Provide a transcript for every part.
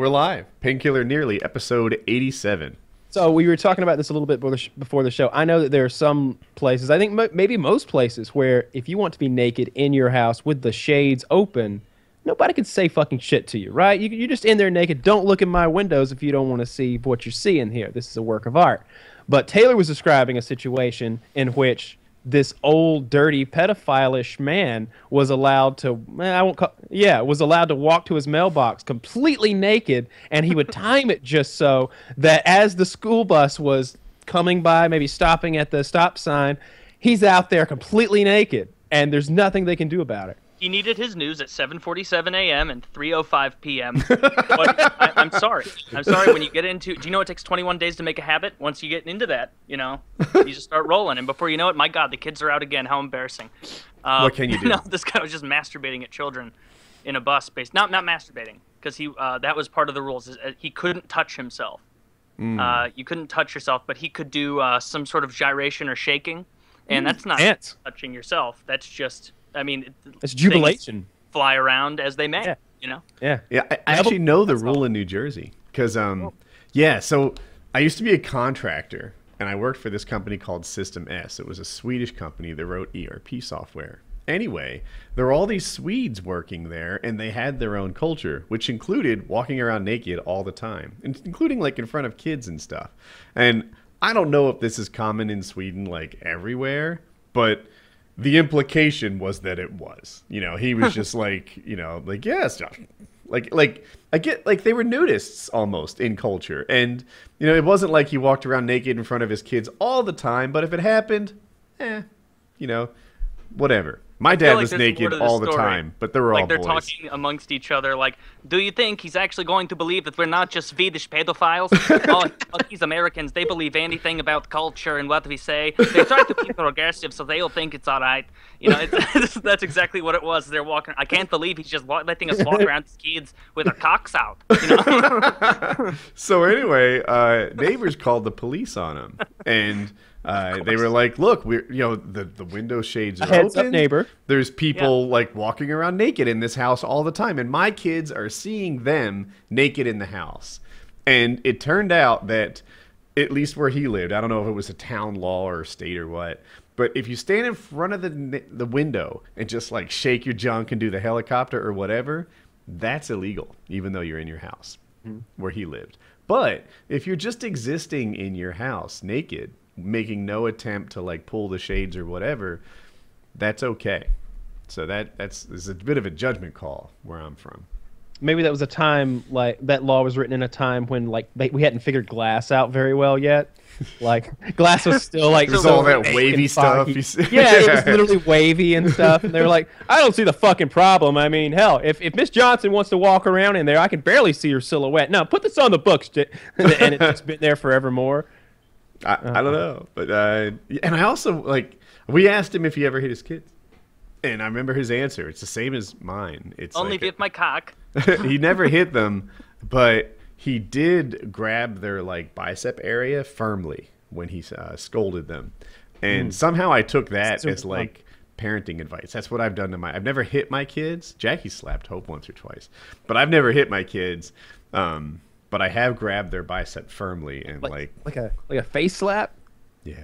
We're live. Painkiller Nearly, episode 87. So we were talking about this a little bit before the, show. I know that there are some places, I think maybe most places, where if you want to be naked in your house with the shades open, nobody can say fucking shit to you, right? You, you're just in there naked. Don't look in my windows if you don't want to see what you're seeing here. This is a work of art. But Taylor was describing a situation in which this old, dirty, pedophile-ish man was allowed to, eh, I won't call, yeah, was allowed to walk to his mailbox completely naked, and he would time it just so that as the school bus was coming by, maybe stopping at the stop sign, he's out there completely naked, and there's nothing they can do about it. He needed his news at 7:47 a.m. and 3:05 p.m. but I, I'm sorry. I'm sorry. When you get into, do you know it takes 21 days to make a habit? Once you get into that, you know, you just start rolling, and before you know it, my God, the kids are out again. How embarrassing. Uh, What can you do? No, this guy was just masturbating at children in a bus space. Not not masturbating, because he uh, that was part of the rules. Is uh, he couldn't touch himself. Hmm. Uh, you couldn't touch yourself, but he could do uh, some sort of gyration or shaking, and that's not Dance. touching yourself. That's just, I mean, It's jubilation. Fly around as they may, Yeah. you know. Yeah. Yeah, I, I actually know the rule in New Jersey because, um, yeah. So I used to be a contractor, and I worked for this company called System S. It was a Swedish company that wrote ERP software. Anyway, there were all these Swedes working there, and they had their own culture, which included walking around naked all the time, including like in front of kids and stuff. And I don't know if this is common in Sweden, like everywhere, but the implication was that it was. You know, he was just like, you know, like yes, Josh. like like I get like they were nudists almost in culture, and you know, it wasn't like he walked around naked in front of his kids all the time. But if it happened, eh, you know, whatever. My dad like was naked to the all the time, but they were like all they're boys. talking amongst each other. Like, do you think he's actually going to believe that we're not just Swedish pedophiles? oh, these Americans, they believe anything about culture and what we say. They try to be progressive, so they'll think it's all right. You know, it's, that's exactly what it was. They're walking. I can't believe he's just letting us walk around as kids with our cocks out. You know. so anyway, uh, neighbors called the police on him, and uh, they were like, "Look, we're you know the the window shades are heads up, open. neighbor. There's people like walking around naked in this house all the time, and my kids are seeing them naked in the house." And it turned out that at least where he lived, I don't know if it was a town law or state or what, but if you stand in front of the the window and just like shake your junk and do the helicopter or whatever, that's illegal, even though you're in your house where he lived. But if you're just existing in your house naked, making no attempt to like pull the shades or whatever, that's okay. So that that's is a bit of a judgment call where I'm from. maybe that was a time like that law was written in a time when like they, we hadn't figured glass out very well yet. Like glass was still like so all that wavy stuff you see. Yeah, it was literally wavy and stuff. And they were like, I don't see the fucking problem. I mean, hell, if, if Miss Johnson wants to walk around in there, I can barely see her silhouette. Now put this on the books, and it's been there forevermore. I, I don't know, but uh, and I also like we asked him if he ever hit his kids, and I remember his answer. It's the same as mine. It's Only like with my cock. he never hit them, but he did grab their like bicep area firmly when he uh, scolded them, and somehow I took that Super as fun. like parenting advice. That's what I've done to my. I've never hit my kids. Jackie slapped Hope once or twice, but I've never hit my kids. Um, but I have grabbed their bicep firmly and Like, like, like a like a face slap. yeah.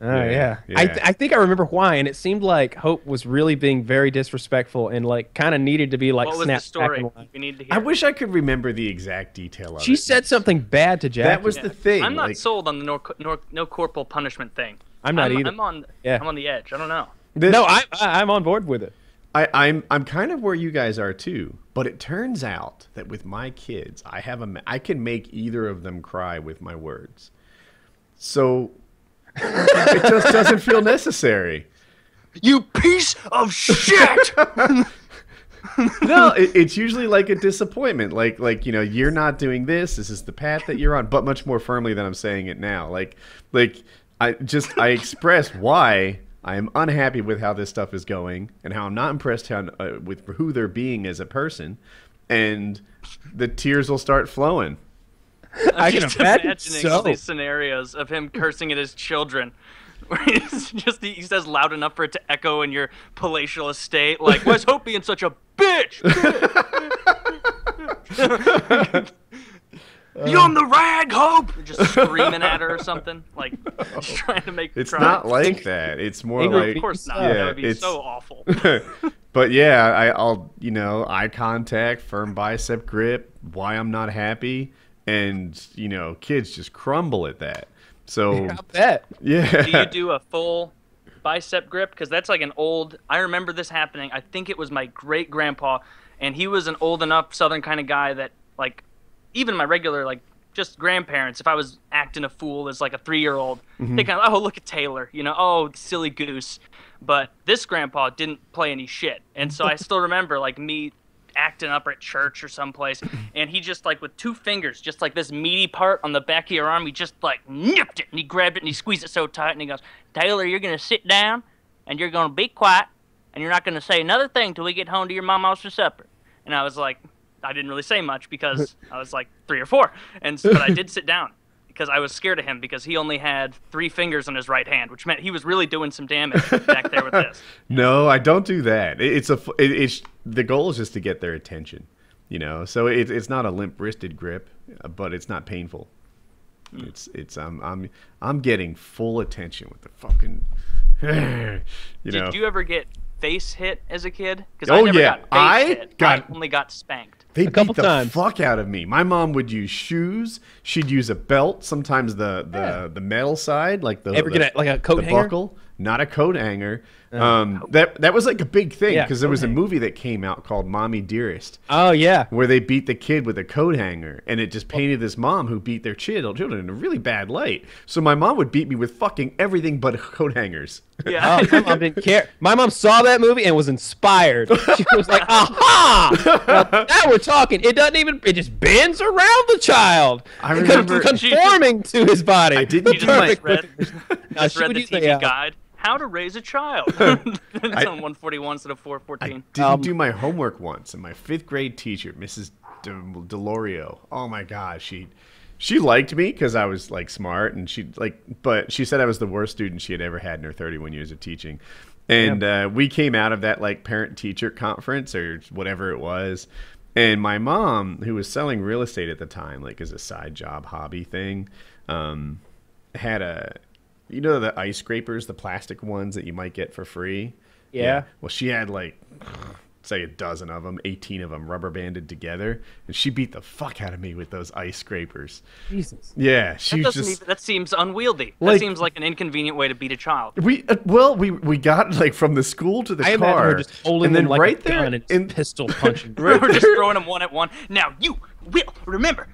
Oh Yeah, yeah, I, th- I think I remember why, and it seemed like Hope was really being very disrespectful and like kind of needed to be like What was the snapped back story? We need to hear. I wish I could remember the exact detail of She it. She said something bad to Jackie. that was the thing. I'm not like, sold on the no, no, no corporal punishment thing. I'm not I'm, either. I'm on. Yeah. I'm on the edge. I don't know. this- no, I, I I'm on board with it. I, I'm I'm kind of where you guys are too, but it turns out that with my kids, I have a I can make either of them cry with my words, so it just doesn't feel necessary. You piece of shit! No, it, it's usually like a disappointment, like like you know you're not doing this. This is the path that you're on, but much more firmly than I'm saying it now. Like like I just I express why I am unhappy with how this stuff is going and how I'm not impressed how, uh, with who they're being as a person, and the tears will start flowing. I can just imagine imagining all so. these scenarios of him cursing at his children. Where he's just he says loud enough for it to echo in your palatial estate, like "Why's Hope being such a bitch?" You on the rag, Hope? Just screaming at her or something, like just oh. trying to make It's cry. not like that. It's more Angry like Of course not. Yeah, that would be it's- so awful. but yeah, I, I'll you know eye contact, firm bicep grip. Why I'm not happy, and you know kids just crumble at that. So I bet. yeah, do you do a full bicep grip? Because that's like an old. I remember this happening. I think it was my great grandpa, and he was an old enough Southern kind of guy that like, even my regular like just grandparents. If I was acting a fool as like a three year old, mm-hmm. they kind of oh look at Taylor, you know, oh silly goose. But this grandpa didn't play any shit, and so I still remember like me acting up at church or someplace, and he just like with two fingers, just like this meaty part on the back of your arm, he just like nipped it and he grabbed it and he squeezed it so tight and he goes, Taylor, you're gonna sit down and you're gonna be quiet and you're not gonna say another thing till we get home to your mama's for supper. And I was like, I didn't really say much because I was like three or four, and but I did sit down because I was scared of him because he only had three fingers on his right hand, which meant he was really doing some damage back there with this. no, I don't do that. It's a it, it's the goal is just to get their attention, you know. So it, it's not a limp wristed grip, uh, but it's not painful. It's it's I'm I'm I'm getting full attention with the fucking, you know. Did you ever get face hit as a kid? Because Oh, I never yeah. got face I hit. got- I only got spanked. They A couple beat the times. fuck out of me. My mom would use shoes. She'd use a belt. Sometimes the the, Yeah. the metal side, like the Ever the, get a, like a coat the hanger? buckle, not a coat hanger. Um, that that was like a big thing Yeah, because there coat was a movie that came out called "Mommy Dearest," Oh yeah. where they beat the kid with a coat hanger, and it just painted this mom who beat their chil- children in a really bad light. So my mom would beat me with fucking everything but coat hangers. Yeah. Oh, my mom didn't care. My mom saw that movie and was inspired. She was like, "Aha! Now, now we're talking. It doesn't even. It just bends around the child. I remember- conforming to his body. I didn't you do just like read, No, just she read would the TV uh, guide. How to raise a child. it's on 141 instead of 414. I 414. didn't Um, do my homework once, and my fifth grade teacher, Mrs. De- Delorio, oh my god, she she liked me because I was like smart, and she like, but she said I was the worst student she had ever had in her 31 years of teaching. And uh, we came out of that like parent teacher conference or whatever it was, and my mom, who was selling real estate at the time, like as a side job hobby thing, um, had a you know the ice scrapers, the plastic ones that you might get for free. Yeah. Well, she had like say a dozen of them, 18 of them rubber banded together, and she beat the fuck out of me with those ice scrapers. Jesus. Yeah, she That, just even, that seems unwieldy. Like- that seems like an inconvenient way to beat a child. we uh, well we we got like from the school to the I car her just holding and then them like right a there gun and in pistol punching. Right We're just throwing them one at one. Now you will remember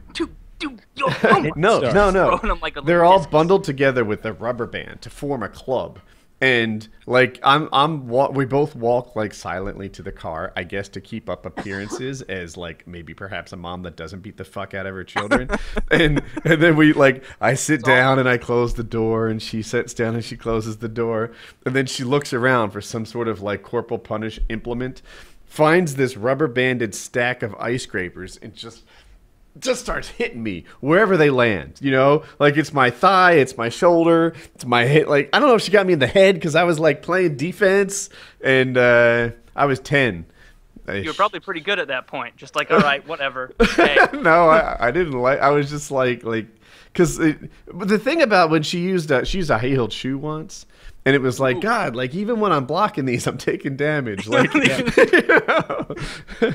No, no, no. Like They're all discus. bundled together with a rubber band to form a club. And like I'm, I'm, we both walk like silently to the car, I guess, to keep up appearances as like maybe perhaps a mom that doesn't beat the fuck out of her children. and and then we like, I sit down and I close the door, and she sits down and she closes the door, and then she looks around for some sort of like corporal punish implement, finds this rubber banded stack of ice scrapers, and just just starts hitting me wherever they land. You know, like it's my thigh, it's my shoulder, it's my head. Like I don't know if she got me in the head because I was like playing defense, and uh, I was ten. You were probably pretty good at that point. Just like, all right, whatever. Hey, no, I, I didn't like. I was just like like because the thing about when she used a, she used a high heeled shoe once. And it was like God, like even when I'm blocking these, I'm taking damage. Like, know?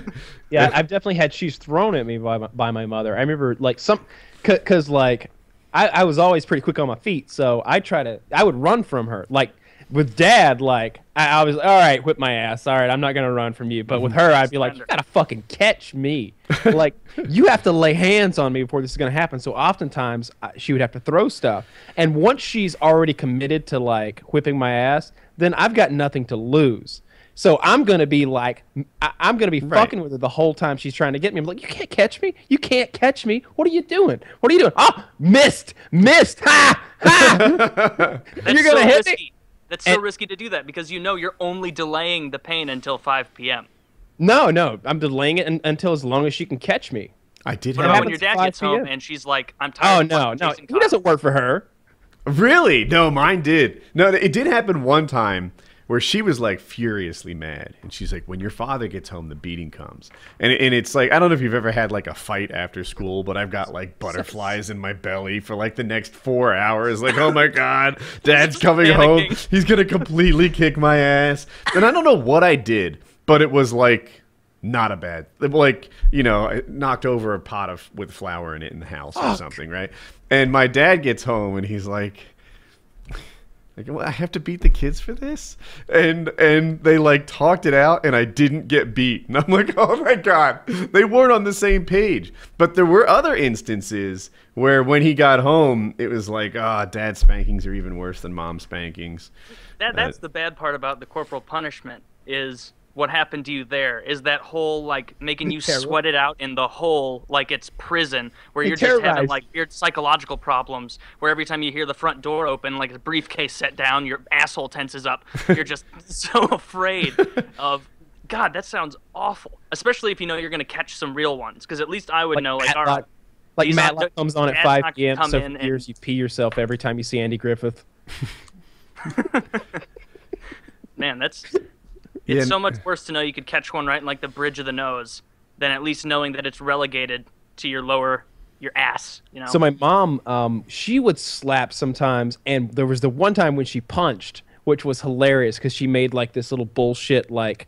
Yeah, I've definitely had shoes thrown at me by my, by my mother. I remember like some, cause like I, I was always pretty quick on my feet, so I try to I would run from her. Like with dad, like I, I was all right, whip my ass. All right, I'm not gonna run from you. But with her, I'd be like, you gotta fucking catch me. like you have to lay hands on me before this is gonna happen. So oftentimes I, she would have to throw stuff, and once she's already committed to like whipping my ass, then I've got nothing to lose. So I'm gonna be like, I, I'm gonna be Right. fucking with her the whole time she's trying to get me. I'm like, you can't catch me. You can't catch me. What are you doing? What are you doing? Oh, missed, missed. Ha, ha. You're gonna so hit risky. me. That's so And- risky to do that because you know you're only delaying the pain until 5 p.m. No, no, I'm delaying it un- until as long as she can catch me. I did What about when your dad gets home and she's like, I'm Oh tired. of no, fucking no, chasing he doesn't work for her. Really? No, mine did. No, it did happen one time where she was like furiously mad, and she's like, "When your father gets home, the beating comes." And and it's like I don't know if you've ever had like a fight after school, but I've got like butterflies in my belly for like the next four hours. Like, oh my god, Dad's coming home. He's gonna completely kick my ass. And I don't know what I did, but it was like not a bad like you know I knocked over a pot of with flour in it in the house or something right and my dad gets home and he's like like well, I have to beat the kids for this, and and they like talked it out, and I didn't get beat, and I'm like, oh my god, they weren't on the same page. But there were other instances where when he got home, it was like, ah, dad spankings are even worse than mom spankings. That that's the bad part about the corporal punishment is what happened to you there is that whole like making you Terror. sweat it out in the hole like it's prison where you're just having like weird psychological problems where every time you hear the front door open like a briefcase set down your asshole tenses up you're just so afraid of god that sounds awful especially if you know you're going to catch some real ones because at least i would know like all Matlock, right like He's not- Matlock comes on at Dad's 5 not p.m. So in for and- years you pee yourself every time you see Andy Griffith. man that's Yeah, It's so much worse to know you could catch one right in like the bridge of the nose than at least knowing that it's relegated to your lower your ass. You know. So my mom, um, she would slap sometimes, and there was the one time when she punched, which was hilarious because she made like this little bullshit like,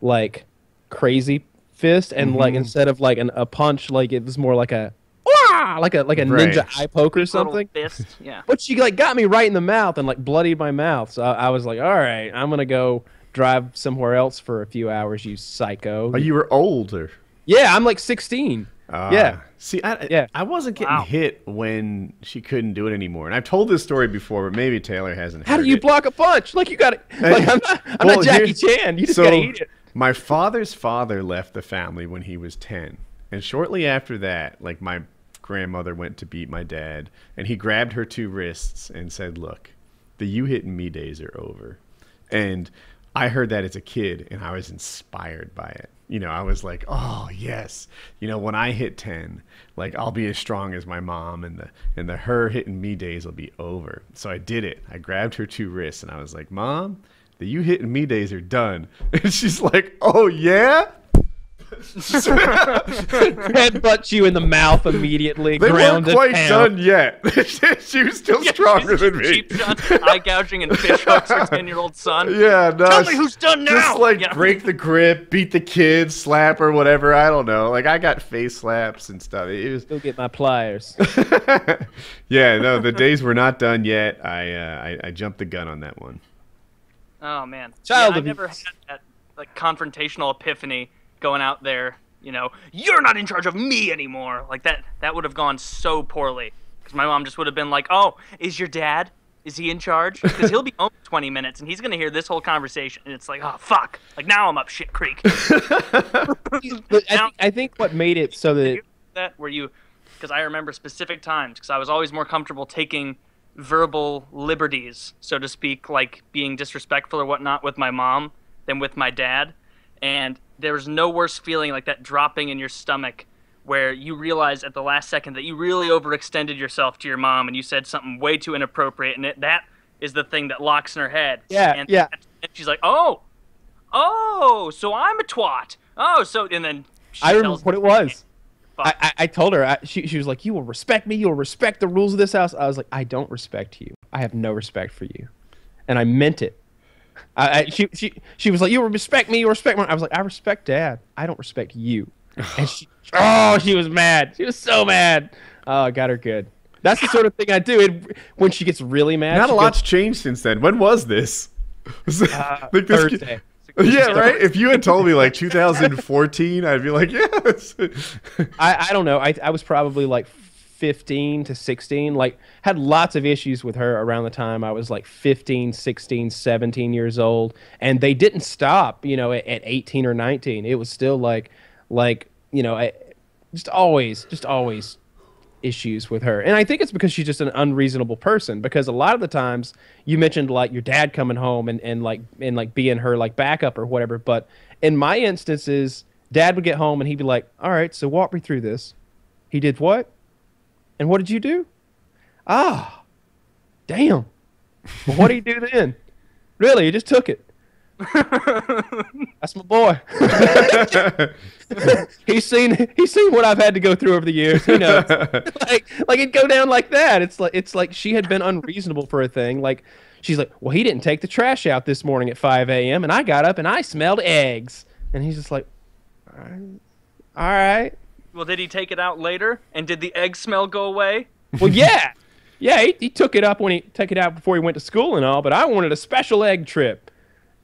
like crazy fist, and like instead of like an, a punch, like it was more like a, "Wah!" like a like a Right. ninja eye poke or Little something. Fist. Yeah. But she like got me right in the mouth and like bloodied my mouth. So I, I was like, all right, I'm gonna go drive somewhere else for a few hours. You psycho. Oh, you were older. yeah, I'm like 16. Ah. Yeah. See, I, Yeah. I wasn't getting Wow. hit when she couldn't do it anymore. And I've told this story before, but maybe Taylor hasn't How do you it. block a punch? Like you got it. Like I'm not, I'm Well, not Jackie Chan. You just so, gotta eat it. My father's father left the family when he was 10. And shortly after that, like my grandmother went to beat my dad, and he grabbed her two wrists and said, Look, the you hitting me days are over. And I heard that as a kid, and I was inspired by it. You know, I was like, oh yes, you know, when I hit ten, like I'll be as strong as my mom, and the and the her hitting me days will be over. So I did it. I grabbed her two wrists, and I was like, Mom, the you hitting me days are done. And she's like, oh yeah. Headbutt you in the mouth immediately. They ground weren't quite pound. done yet. she was still stronger than me. Cheap shots, eye gouging, and fish hooks for ten-year-old son. Yeah, no. Tell me who's done now. Just like Yeah. break the grip, beat the kid, slap or whatever. I don't know. Like I got face slaps and stuff. It was. Go get my pliers. yeah, no, the days were not done yet. I, uh, I I jumped the gun on that one. Oh man, Child yeah, I abuse. never had that like confrontational epiphany going out there. You know, you're not in charge of me anymore. Like that. That would have gone so poorly because my mom just would have been like, "Oh, is your dad? Is he in charge? Because he'll be home 20 minutes and he's gonna hear this whole conversation." And it's like, "Oh fuck!" Like now I'm up shit creek. But I, Now- think, I think what made it so that that where you because i remember specific times because i was always more comfortable taking verbal liberties so to speak like being disrespectful or whatnot with my mom than with my dad and there was no worse feeling like that dropping in your stomach where you realize at the last second that you really overextended yourself to your mom and you said something way too inappropriate and it, that is the thing that locks in her head Yeah, and, yeah. and she's like oh oh so i'm a twat oh so and then she I remember what it was. I, I, I told her I, she, she was like, "You will respect me. You will respect the rules of this house." I was like, "I don't respect you. I have no respect for you," and I meant it. I, I she, she she was like, "You respect me. You respect me." I was like, "I respect Dad. I don't respect you." And she, oh, she was mad. She was so mad. Oh, I got her good. That's the sort of thing I do. It, when she gets really mad, Not a lot's goes, changed since then. When was this? Was it- uh, like this- Thursday. Yeah, right. If you had told me like 2014, I'd be like, yes. I, I don't know. I, I was probably like 15 to 16. Like, had lots of issues with her around the time I was like 15, 16, 17 years old. And they didn't stop, you know, at, at 18 or 19. It was still like, like, you know, I, just always, just always issues with her. And I think it's because she's just an unreasonable person because a lot of the times you mentioned like your dad coming home and, and like and like being her like backup or whatever. But in my instances, dad would get home and he'd be like, All right, so walk me through this. He did what? And what did you do? Ah, damn. Well, what did he do then? Really, he just took it. That's my boy. he's seen he's seen what I've had to go through over the years. He knows. like like it'd go down like that. It's like it's like she had been unreasonable for a thing. Like she's like, well, he didn't take the trash out this morning at 5 a.m. and I got up and I smelled eggs. And he's just like, all right. All right. Well, did he take it out later? And did the egg smell go away? Well, yeah. Yeah, he, he took it up when he took it out before he went to school and all, but I wanted a special egg trip.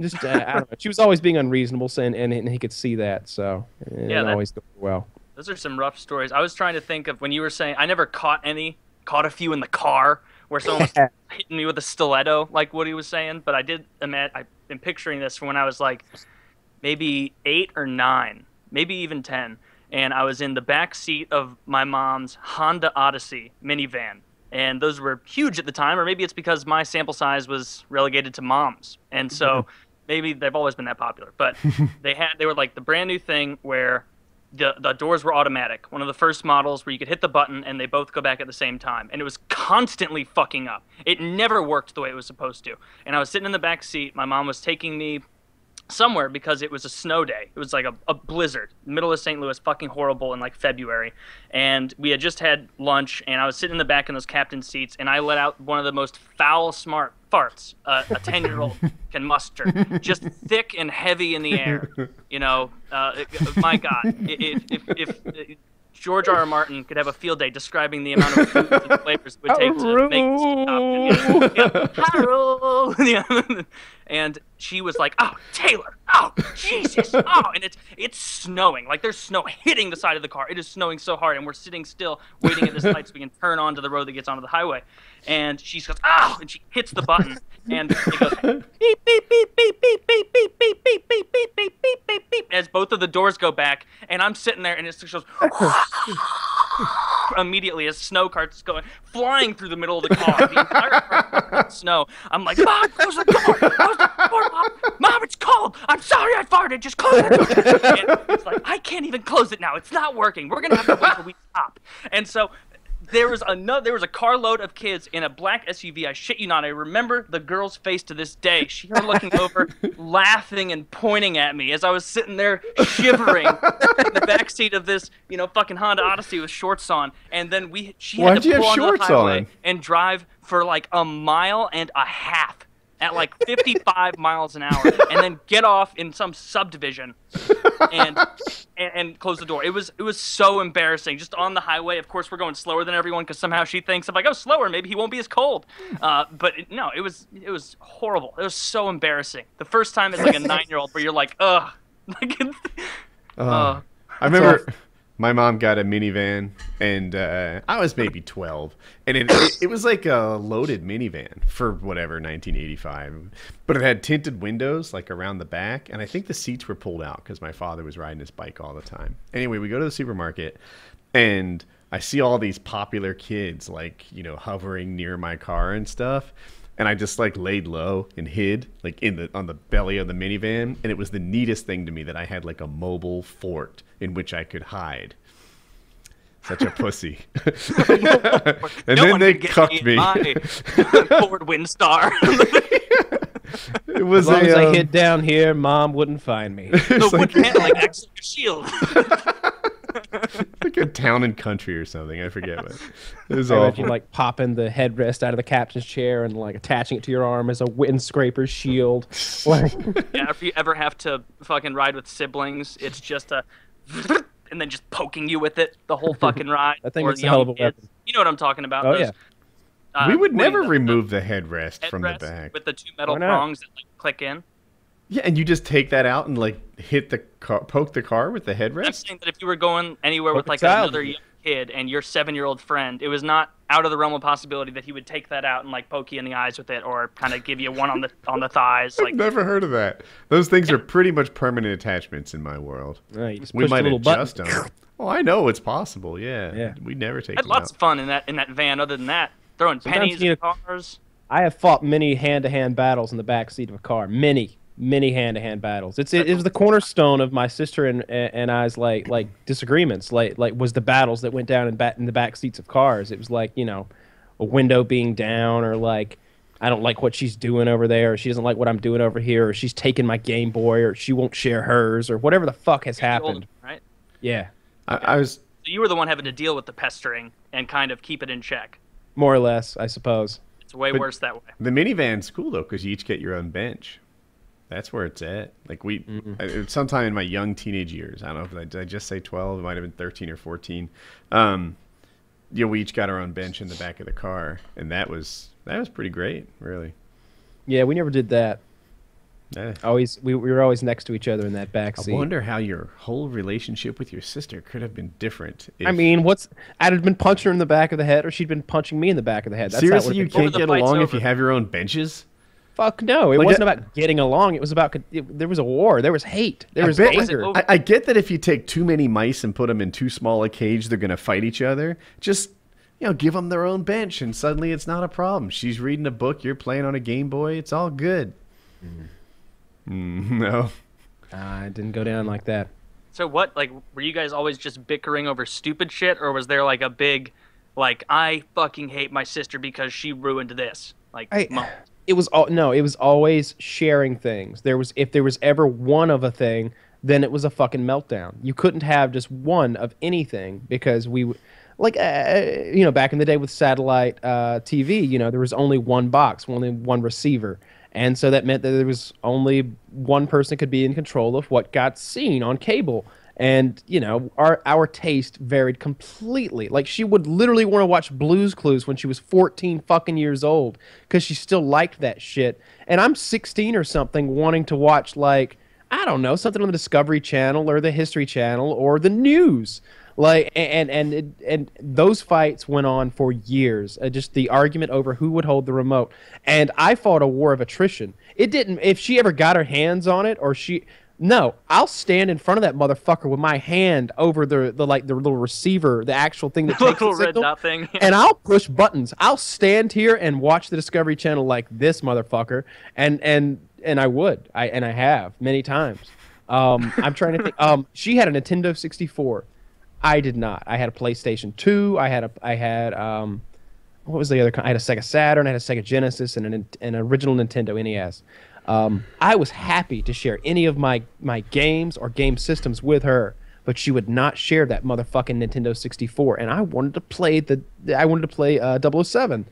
Just uh, I don't know. She was always being unreasonable, and, and, and he could see that, so it Yeah, that- always go well. Those are some rough stories. I was trying to think of when you were saying I never caught any, caught a few in the car where someone was hitting me with a stiletto, like what he was saying. But I did imagine I've been picturing this from when I was like maybe eight or nine, maybe even ten, and I was in the back seat of my mom's Honda Odyssey minivan. And those were huge at the time, or maybe it's because my sample size was relegated to moms, and so mm-hmm. maybe they've always been that popular. But they had they were like the brand new thing where the the doors were automatic. One of the first models where you could hit the button and they both go back at the same time. And it was constantly fucking up. It never worked the way it was supposed to. And I was sitting in the back seat. My mom was taking me somewhere because it was a snow day. It was like a, a blizzard, middle of St. Louis, fucking horrible in like February. And we had just had lunch, and I was sitting in the back in those captain seats, and I let out one of the most foul, smart farts uh, a 10 year old can muster. Just thick and heavy in the air. You know, uh, it- my God. If, if, if, if George R. R. Martin could have a field day describing the amount of foods and flavors it would take to make this. Harold. And she was like, "Oh, Taylor! Oh, Jesus! Oh!" And it's it's snowing. Like there's snow hitting the side of the car. It is snowing so hard, and we're sitting still, waiting at this light so we can turn onto the road that gets onto the highway. And she goes, "Oh!" And she hits the button, and it goes beep beep beep beep beep beep beep beep beep beep beep beep beep beep beep as both of the doors go back, and I'm sitting there, and it just goes immediately as snow carts going flying through the middle of the car. The entire snow. I'm like, Mom, close the door! Close the door, Mom! Mom, it's cold! I'm sorry I farted, just close the door! And it's like, I can't even close it now. It's not working. We're gonna have to wait till we stop. And so there was another there was a carload of kids in a black SUV. I shit you not. I remember the girl's face to this day. She her looking over, laughing and pointing at me as I was sitting there shivering in the back seat of this, you know, fucking Honda Odyssey with shorts on. And then we she Why'd had to pull shorts the highway on? and drive for like a mile and a half at like 55 miles an hour and then get off in some subdivision and, and and close the door. It was it was so embarrassing. Just on the highway, of course, we're going slower than everyone because somehow she thinks if I go slower, maybe he won't be as cold. Uh, but it, no, it was it was horrible. It was so embarrassing. The first time as like a nine year old where you're like, ugh, like, uh, I remember awful. My mom got a minivan, and uh, I was maybe 12, and it, it, it was like a loaded minivan for whatever 1985, but it had tinted windows like around the back, and I think the seats were pulled out because my father was riding his bike all the time. Anyway, we go to the supermarket, and I see all these popular kids like you know hovering near my car and stuff. And I just like laid low and hid like in the on the belly of the minivan, and it was the neatest thing to me that I had like a mobile fort in which I could hide. Such a pussy. and no then they could get cucked me. Ford Windstar. it was As long a, as I um, hid down here, mom wouldn't find me. the it's wood like, handling acts like a shield. like a town and country or something. I forget what. It was I awful. imagine like popping the headrest out of the captain's chair and like attaching it to your arm as a windscraper shield. Like, Yeah, if you ever have to fucking ride with siblings, it's just a and then just poking you with it the whole fucking ride. I think or it's a young hell of a kids. weapon. You know what I'm talking about? Oh, those, yeah. uh, we would never the- remove the headrest the from the back. with the two metal prongs that like click in. Yeah, and you just take that out and like hit the car, poke the car with the headrest. I'm saying that if you were going anywhere with Poke a like child. another young kid and your seven year old friend, it was not out of the realm of possibility that he would take that out and like poke you in the eyes with it or kind of give you one on the on the thighs. Like I've Never heard of that. Those things are pretty much permanent attachments in my world. you just We might little adjust button. them. Oh, I know it's possible. Yeah, Yeah. we never take I had them lots out. of fun in that in that van. Other than that, throwing Sometimes pennies you at cars. I have fought many hand-to-hand battles in the back seat of a car. Many, many hand-to-hand battles. It's it, it was the cornerstone of my sister and and I's like like disagreements. Like like was the battles that went down in back in the back seats of cars. It was like you know, a window being down or like I don't like what she's doing over there, or she doesn't like what I'm doing over here, or she's taking my Game Boy, or she won't share hers, or whatever the fuck has The old- happened. right? Yeah, I, I was So you were the one having to deal with the pestering and kind of keep it in check. more or less, I suppose. It's way But- worse that way. the minivan's cool though because you each get your own bench. That's where it's at. Like we, I, it was sometime in my young teenage years. I don't know if I, did I just say twelve. It might have been thirteen or fourteen. Um, yeah, we each got our own bench in the back of the car, and that was that was pretty great, really. Yeah, we never did that. Yeah. Always, we, we were always next to each other in that back seat. I wonder how your whole relationship with your sister could have been different. I mean, what's I'd have been punching her in the back of the head, or she'd been punching me in the back of the head. That's seriously, you can't get fight's along if you have your own benches. Fuck no! It Like, wasn't I- about getting along. It was about it, there was a war. There was hate. There I was bet- anger. Was I, I get that if you take too many mice and put them in too small a cage, they're going to fight each other. Just you know, give them their own bench, and suddenly it's not a problem. She's reading a book, you're playing on a Game Boy. It's all good. Mm, no, Ah, it didn't go down like that. So what? Like, were you guys always just bickering over stupid shit, or was there like a big, like, I fucking hate my sister because she ruined this? Like, I, mo- it was all no. It was always sharing things. There was if there was ever one of a thing, then it was a fucking meltdown. You couldn't have just one of anything because we, like, uh, you know, back in the day with satellite uh, TV, you know, there was only one box, only one receiver, and so that meant that there was only one person could be in control of what got seen on cable. And you know, our our taste varied completely. Like she would literally want to watch Blues Clues when she was 14 fucking years old because she still liked that shit. And I'm 16 or something, wanting to watch like I don't know something on the Discovery Channel or the History Channel or the news. Like and and and, and those fights went on for years. Uh, just the argument over who would hold the remote. And I fought a war of attrition. It didn't. If she ever got her hands on it or she no, I'll stand in front of that motherfucker with my hand over the, the like the little receiver, the actual thing that takes little the red signal, dot thing. and I'll push buttons. I'll stand here and watch the Discovery Channel like this motherfucker, and and and I would, I and I have many times. Um, I'm trying to think. Um, she had a Nintendo 64. I did not. I had a PlayStation 2. I had a I had um, what was the other? I had a Sega Saturn. I had a Sega Genesis and an an original Nintendo NES. Um, I was happy to share any of my my games or game systems with her, but she would not share that motherfucking Nintendo 64. And I wanted to play the I wanted to play uh, 007.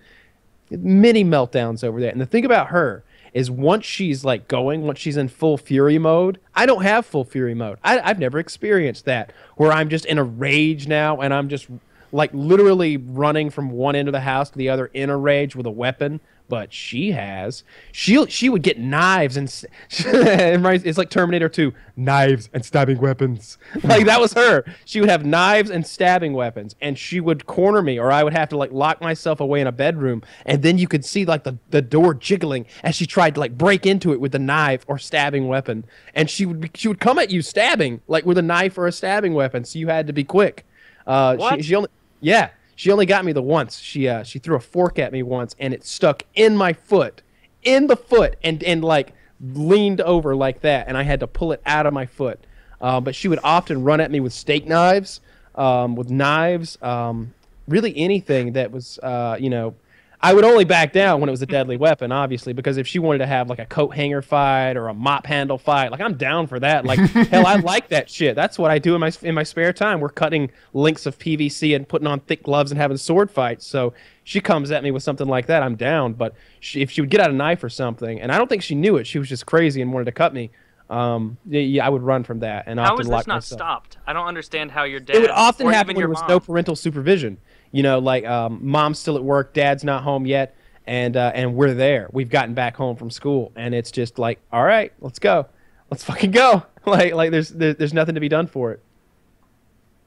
Many meltdowns over there. And the thing about her is once she's like going, once she's in full fury mode, I don't have full fury mode. I, I've never experienced that where I'm just in a rage now and I'm just like literally running from one end of the house to the other in a rage with a weapon. But she has. She she would get knives and it's like Terminator 2, knives and stabbing weapons. Like that was her. She would have knives and stabbing weapons, and she would corner me, or I would have to like lock myself away in a bedroom, and then you could see like the, the door jiggling as she tried to like break into it with the knife or stabbing weapon, and she would be, she would come at you stabbing like with a knife or a stabbing weapon, so you had to be quick. Uh, She, What? she only yeah. She only got me the once. She uh, she threw a fork at me once, and it stuck in my foot, in the foot, and and like leaned over like that, and I had to pull it out of my foot. Uh, but she would often run at me with steak knives, um, with knives, um, really anything that was, uh, you know. I would only back down when it was a deadly weapon, obviously, because if she wanted to have like a coat hanger fight or a mop handle fight, like I'm down for that. Like hell, I like that shit. That's what I do in my in my spare time. We're cutting links of PVC and putting on thick gloves and having sword fights. So she comes at me with something like that, I'm down. But she, if she would get out a knife or something, and I don't think she knew it, she was just crazy and wanted to cut me. Um, yeah, yeah, I would run from that and How often is lock this not myself stopped? I don't understand how your dad. it would often happen even when your there was mom, no parental supervision. You know, like um, mom's still at work, dad's not home yet, and uh, and we're there. We've gotten back home from school, and it's just like, all right, let's go, let's fucking go. Like like there's there, there's nothing to be done for it.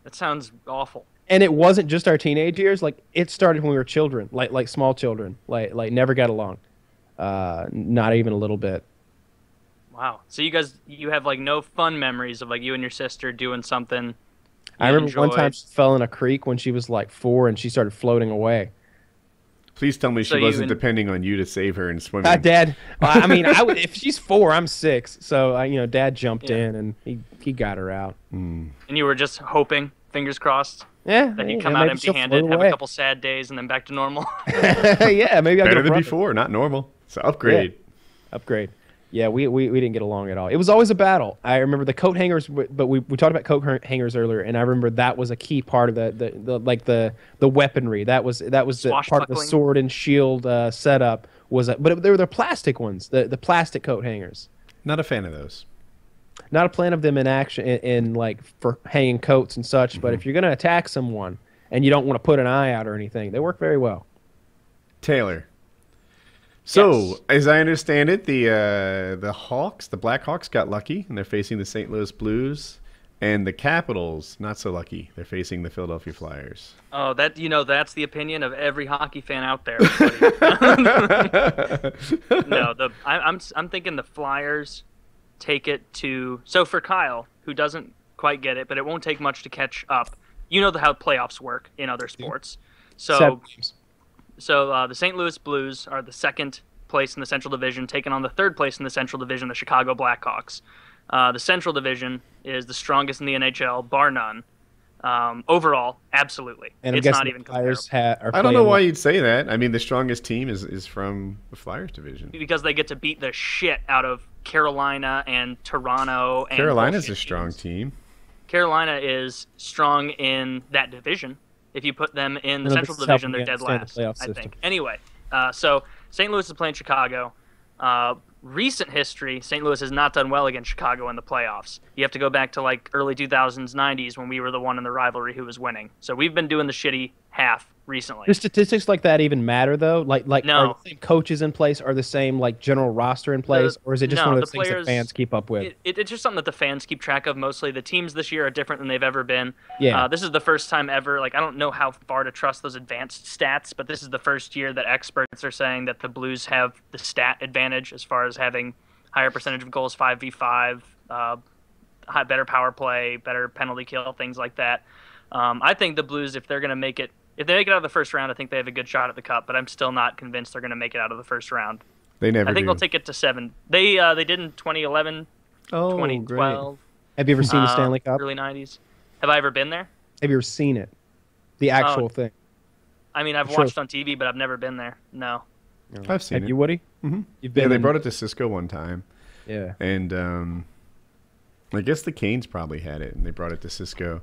That sounds awful. And it wasn't just our teenage years. Like it started when we were children, like like small children, like like never got along, uh, not even a little bit. Wow. So you guys, you have like no fun memories of like you and your sister doing something. I you remember one time she fell in a creek when she was like four, and she started floating away. please tell me she So you wasn't and- depending on you to save her and swim. Uh, Dad, well, I mean, I would, if she's four, I'm six, so uh, you know, Dad jumped Yeah. in and he he got her out. And you were just hoping, fingers crossed. Yeah. Then you yeah, come out maybe she'll empty-handed, float have a couple sad days, and then back to normal. yeah, maybe I'll get Better a than before, not normal. So upgrade. Upgrade. Yeah, we, we, we didn't get along at all. It was always a battle. I remember the coat hangers, but we, we talked about coat hangers earlier, and I remember that was a key part of the, the, the like the the weaponry. That was that was the part of the sword and shield uh, setup. Was a, but they were the plastic ones, the the plastic coat hangers. Not a fan of those. Not a plan of them in action in, in like for hanging coats and such. Mm-hmm. But if you're gonna attack someone and you don't want to put an eye out or anything, they work very well. Taylor. So, Yes. as I understand it, the uh, the Hawks, the Black Hawks, got lucky, and they're facing the St. Louis Blues, and the Capitals, not so lucky. They're facing the Philadelphia Flyers. oh, that you know, that's the opinion of every hockey fan out there. no, the I, I'm I'm thinking the Flyers take it to. So for Kyle, who doesn't quite get it, but it won't take much to catch up. You know the, how playoffs work in other sports. So Seven games. So uh, the St. Louis Blues are the second place in the Central Division, taking on the third place in the Central Division, the Chicago Blackhawks. Uh, the Central Division is the strongest in the NHL, bar none. Um, overall, absolutely, and I'm it's not the even Flyers comparable ha- are I don't know why well. you'd say that. I mean, the strongest team is, is from the Flyers division. because they get to beat the shit out of Carolina and Toronto. And Carolina's a strong teams. team. Carolina is strong in that division. If you put them in the Central Division, they're dead last. the I system. think. Anyway, uh, so St. Louis is playing Chicago. Uh, recent history, St. Louis has not done well against Chicago in the playoffs. You have to go back to like early 2000s, 90s when we were the one in the rivalry who was winning. So we've been doing the shitty half recently. Do statistics like that even matter though? Like like No. are the same coaches in place? Are the same like general roster in place, or is it just no, one of the those things players- that fans keep up with? It, it, it's just something that the fans keep track of mostly. The teams this year are different than they've ever been. Yeah. Uh, this is the first time ever. Like, I don't know how far to trust those advanced stats, but this is the first year that experts are saying that the Blues have the stat advantage as far as having higher percentage of goals, 5v5, uh, better power play, better penalty kill, things like that. Um, I think the Blues, if they're going to make it, if they make it out of the first round, I think they have a good shot at the cup. But I'm still not convinced they're going to make it out of the first round. They never I think do. they'll take it to seven. They uh, they did in 2011, oh, 2012, Have you ever seen the uh, Stanley Cup? early 90s. Have I ever been there? Have you ever seen it? The actual thing. I mean, I've Sure. watched on TV, but I've never been there. No. I've seen Have it. you, Woody? Mm-hmm. You've been. Yeah, they in- brought it to Cisco one time, Yeah. and um, I guess the Canes probably had it, and they brought it to Cisco.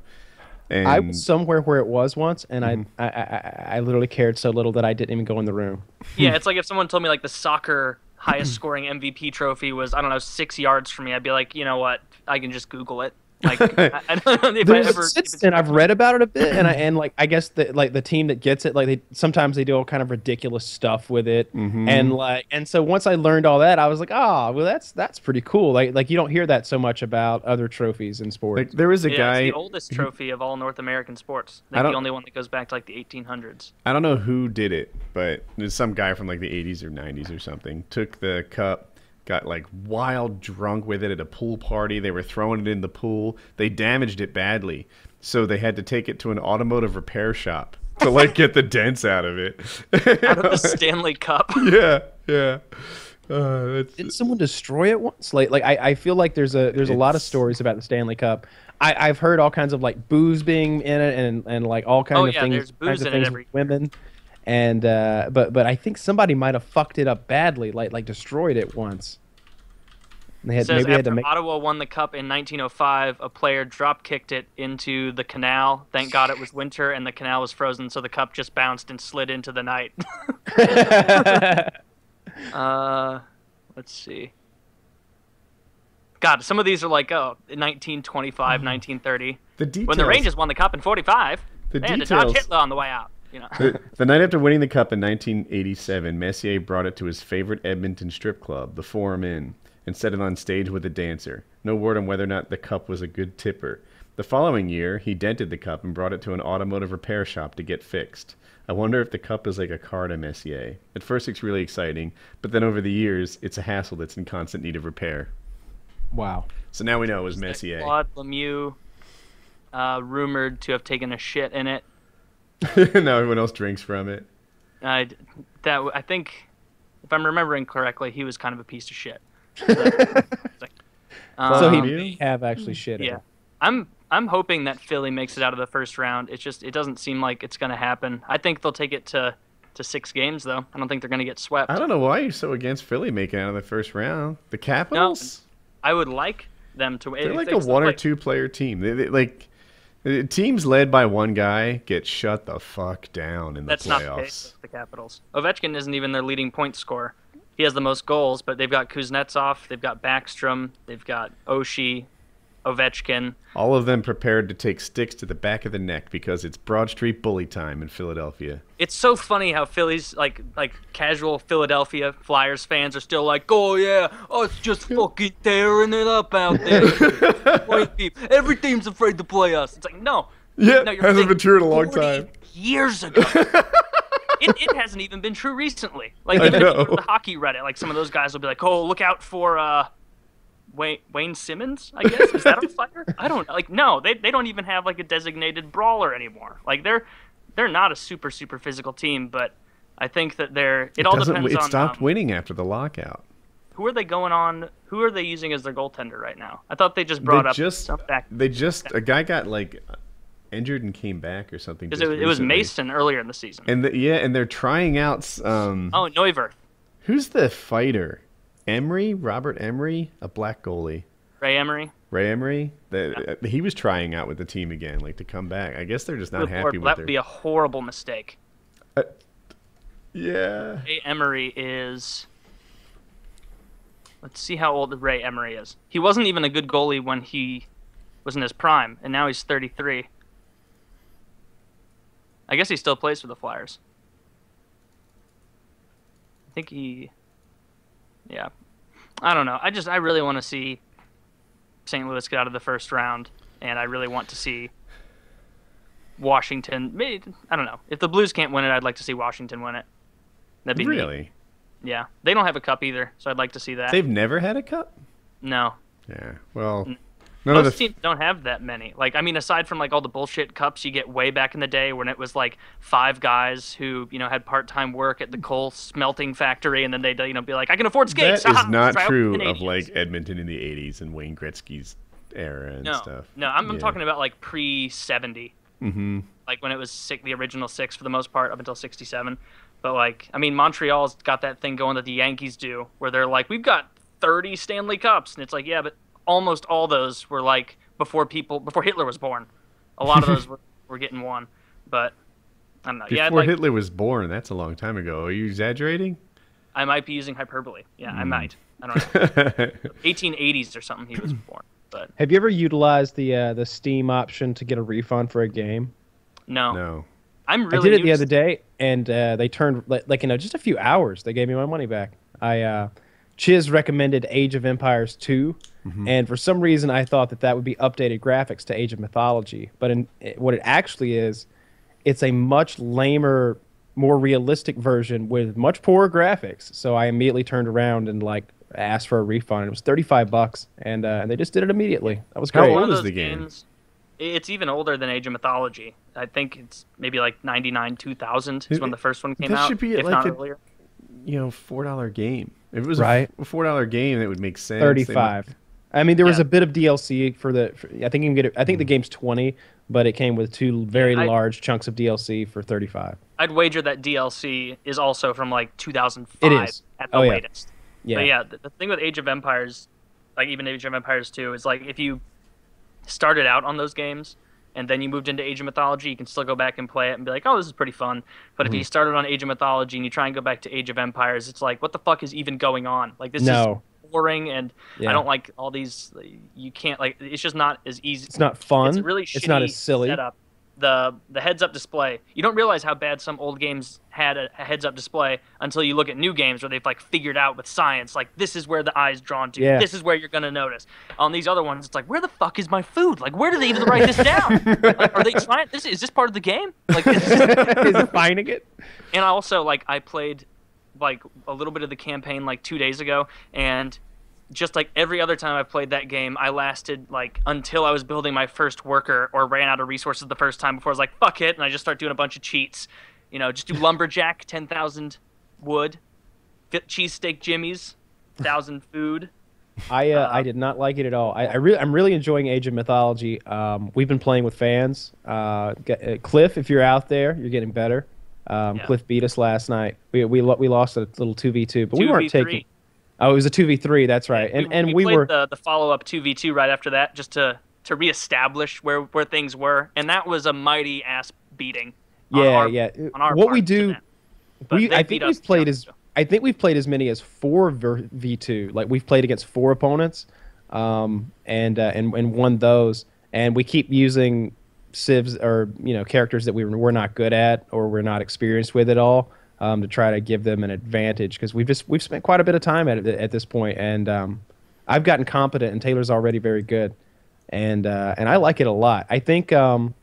And I was somewhere where it was once, and Mhm. I, I, I I literally cared so little that I didn't even go in the room. Yeah, it's like if someone told me like the soccer highest scoring MVP trophy was I don't know six yards from me, I'd be like, you know what, I can just Google it. Like, I, I don't know if I There's- ever. it's- and I've read about it a bit, and I and like I guess the like the team that gets it, like they sometimes they do all kind of ridiculous stuff with it, Mhm. and like and so once I learned all that, I was like, oh, well that's that's pretty cool. Like like you don't hear that so much about other trophies in sports. like there was a yeah, guy. it's the oldest trophy of all North American sports. I I think don't- the only one that goes back to like the 1800s. I don't know who did it, but there's some guy from like the 80s or 90s or something. Took the cup, got like wild drunk with it at a pool party. They were throwing it in the pool. They damaged it badly, so they had to take it to an automotive repair shop to like get the dents out of it. Out of the Stanley Cup. yeah, yeah. Uh, it's, Did someone destroy it once? Like, like I, I feel like there's a there's a lot of stories about the Stanley Cup. I, I've heard all kinds of like booze being in it and and like all kinds Oh, of yeah, things, there's booze kinds of in it things every- with women. And uh, but but I think somebody might have fucked it up badly, like like destroyed it once. And they It had says maybe they had after to make Ottawa won the cup in 1905, a player drop kicked it into the canal. Thank God it was winter and the canal was frozen, so the cup just bounced and slid into the night. uh, let's see. God, some of these are like oh, 1925, 1930. the details. When the Rangers won the cup in 45, The they had to dodge Hitler on the way out. You know. the, the night after winning the cup in 1987, Messier brought it to his favorite Edmonton strip club, the Forum Inn, and set it on stage with a dancer. No word on whether or not the cup was a good tipper. The following year, he dented the cup and brought it to an automotive repair shop to get fixed. I wonder if the cup is like a car to Messier. At first, it's really exciting, but then over the years, it's a hassle that's in constant need of repair. wow. So now we know it was Messier. Claude Lemieux, uh, rumored to have taken a shit in it. now everyone else drinks from it. Uh, that I think, if I'm remembering correctly, he was kind of a piece of shit. So so he Um, may have actually shit. yeah, it. I'm I'm hoping that Philly makes it out of the first round. It's just it doesn't seem like it's going to happen. I think they'll take it to to six games though. I don't think they're going to get swept. I don't know why you're so against Philly making it out of the first round. The Capitals, No, I would like them to. they're like a still one or play- two player team. They, they, like Uh, teams led by one guy get shut the fuck down in the That's not the case playoffs. the Capitals. Ovechkin isn't even their leading point scorer. He has the most goals, but they've got Kuznetsov, they've got Backstrom, they've got Oshie, Ovechkin. All of them prepared to take sticks to the back of the neck because it's Broad Street bully time in Philadelphia. It's so funny how Phillies like like casual Philadelphia Flyers fans are still like, oh yeah, oh it's just fucking tearing it up out there. Every team's afraid to play us. It's like no. Yeah, no, hasn't been true in a long time. Years ago. it, it hasn't even been true recently. Like I even if you go to the hockey Reddit, like some of those guys will be like, oh look out for uh Wayne, Wayne Simmonds, I guess. Is that on fire? I don't know. Like, no, they, they don't even have like a designated brawler anymore. Like, they're they're not a super super physical team, but I think that they're. It, all depends it on stopped um, winning after the lockout. who are they going on. Who are they using as their goaltender right now? I thought they just brought they up just back they just a guy got like injured and came back or something. it, was- it was. Mason earlier in the season. And the, yeah, and they're trying out. Um, oh, Neuvirth, who's the fighter? Emery, Robert Emery, a black goalie. Ray Emery. Ray Emery, the, uh, he was trying out with the team again, like to come back. I guess they're just not Good happy Lord, with that their. would be a horrible mistake. yeah, Ray Emery is. Let's see how old Ray Emery is. He wasn't even a good goalie when he was in his prime, and now he's 33. I guess he still plays for the Flyers. I think he. Yeah. I don't know. I just, I really want to see St. Louis get out of the first round, and I really want to see Washington. Maybe, I don't know. If the Blues can't win it, I'd like to see Washington win it. That'd be neat. really. Yeah, they don't have a cup either, so I'd like to see that. They've never had a cup. no, Yeah. Well, none most the teams don't have that many. Like, I mean, aside from like all the bullshit cups you get way back in the day when it was like five guys who you know had part-time work at the coal smelting factory, and then they'd you know be like, I can afford skates. that is not try out the true of Canadians." like Edmonton in the '80s and Wayne Gretzky's era and no, stuff. no, I'm, I'm talking about like pre-70. Mm-hmm. like when it was six, the original six for the most part up until 67 but like i mean montreal's got that thing going that the yankees do where they're like we've got 30 stanley cups and it's like yeah but almost all those were like before people before hitler was born a lot of those were, were getting one but i don't know yeah Before like, Hitler was born, that's a long time ago. Are you exaggerating? i might be using hyperbole yeah Hmm. i might i don't know 1880s or something he was born but Have you ever utilized the uh, the Steam option to get a refund for a game? no, no. i'm really. I did it the other day, and uh, they turned like, like in a, just a few hours. They gave me my money back. I uh, Chiz recommended Age of Empires 2, and for some reason I thought that that would be updated graphics to Age of Mythology. But in, what it actually is, it's a much lamer, more realistic version with much poorer graphics. So I immediately turned around and like asked for a refund. It was 35 bucks, and uh, and they just did it immediately. That was How great. one old of is the game? games- It's even older than Age of Mythology. I think it's maybe like 99, 2000 is when the first one came That out. should be if like not a- earlier. You know, four dollar game. If it was Right. a four dollar game, that would make sense. 35. I mean, there was Yeah. a bit of DLC for the. For, I think you can get it. I think the game's 20, but it came with two very I- large chunks of DLC for 35. I'd wager that DLC is also from like 2005 It is. at the Oh, yeah. latest. Yeah. But yeah, the, the thing with Age of Empires, like even Age of Empires 2, is like if you started out on those games and then you moved into Age of Mythology, you can still go back and play it and be like, oh, this is pretty fun. But Mm-hmm. if you started on Age of Mythology and you try and go back to Age of Empires, it's like, what the fuck is even going on? Like this No. Is boring and Yeah. I don't like all these. You can't like. It's just not as easy. It's not fun. It's a really It's not as silly. setup. The the heads up display. You don't realize how bad some old games had a, a heads up display until you look at new games where they've like figured out with science like this is where the eye's drawn to. Yeah. This is where you're gonna notice. On these other ones, it's like where the fuck is my food? Like where do they even write this down? like, are they trying? This is this part of the game? Like this is, Is it finding it? and I also like I played like a little bit of the campaign like two days ago, and just like every other time I've played that game, I lasted like until I was building my first worker or ran out of resources the first time before I was like fuck it, and I just start doing a bunch of cheats. You know, just do lumberjack, ten thousand wood, fit cheesesteak jimmies, thousand food, I uh, Uh, I did not like it at all. I, I really I'm really enjoying Age of Mythology. Um, we've been playing with fans. Uh, get, uh, Cliff, if you're out there, you're getting better. Um, Yeah. Cliff beat us last night. We we we lost a little two v two, but we weren't taking. Oh, it was a two v three. That's right. And and we, played were the, the follow up two v two right after that just to to reestablish where where things were, and that was a mighty ass beating. yeah our- yeah. On our what we do we I think we've played as. I think we've played as many as four v two. Like we've played against four opponents, um, and uh, and and won those. And we keep using civs or you know characters that we were, we're not good at or we're not experienced with at all um, to try to give them an advantage because we've just we've spent quite a bit of time at it at this point and um, I've gotten competent and Taylor's already very good and uh, and I like it a lot. I think um,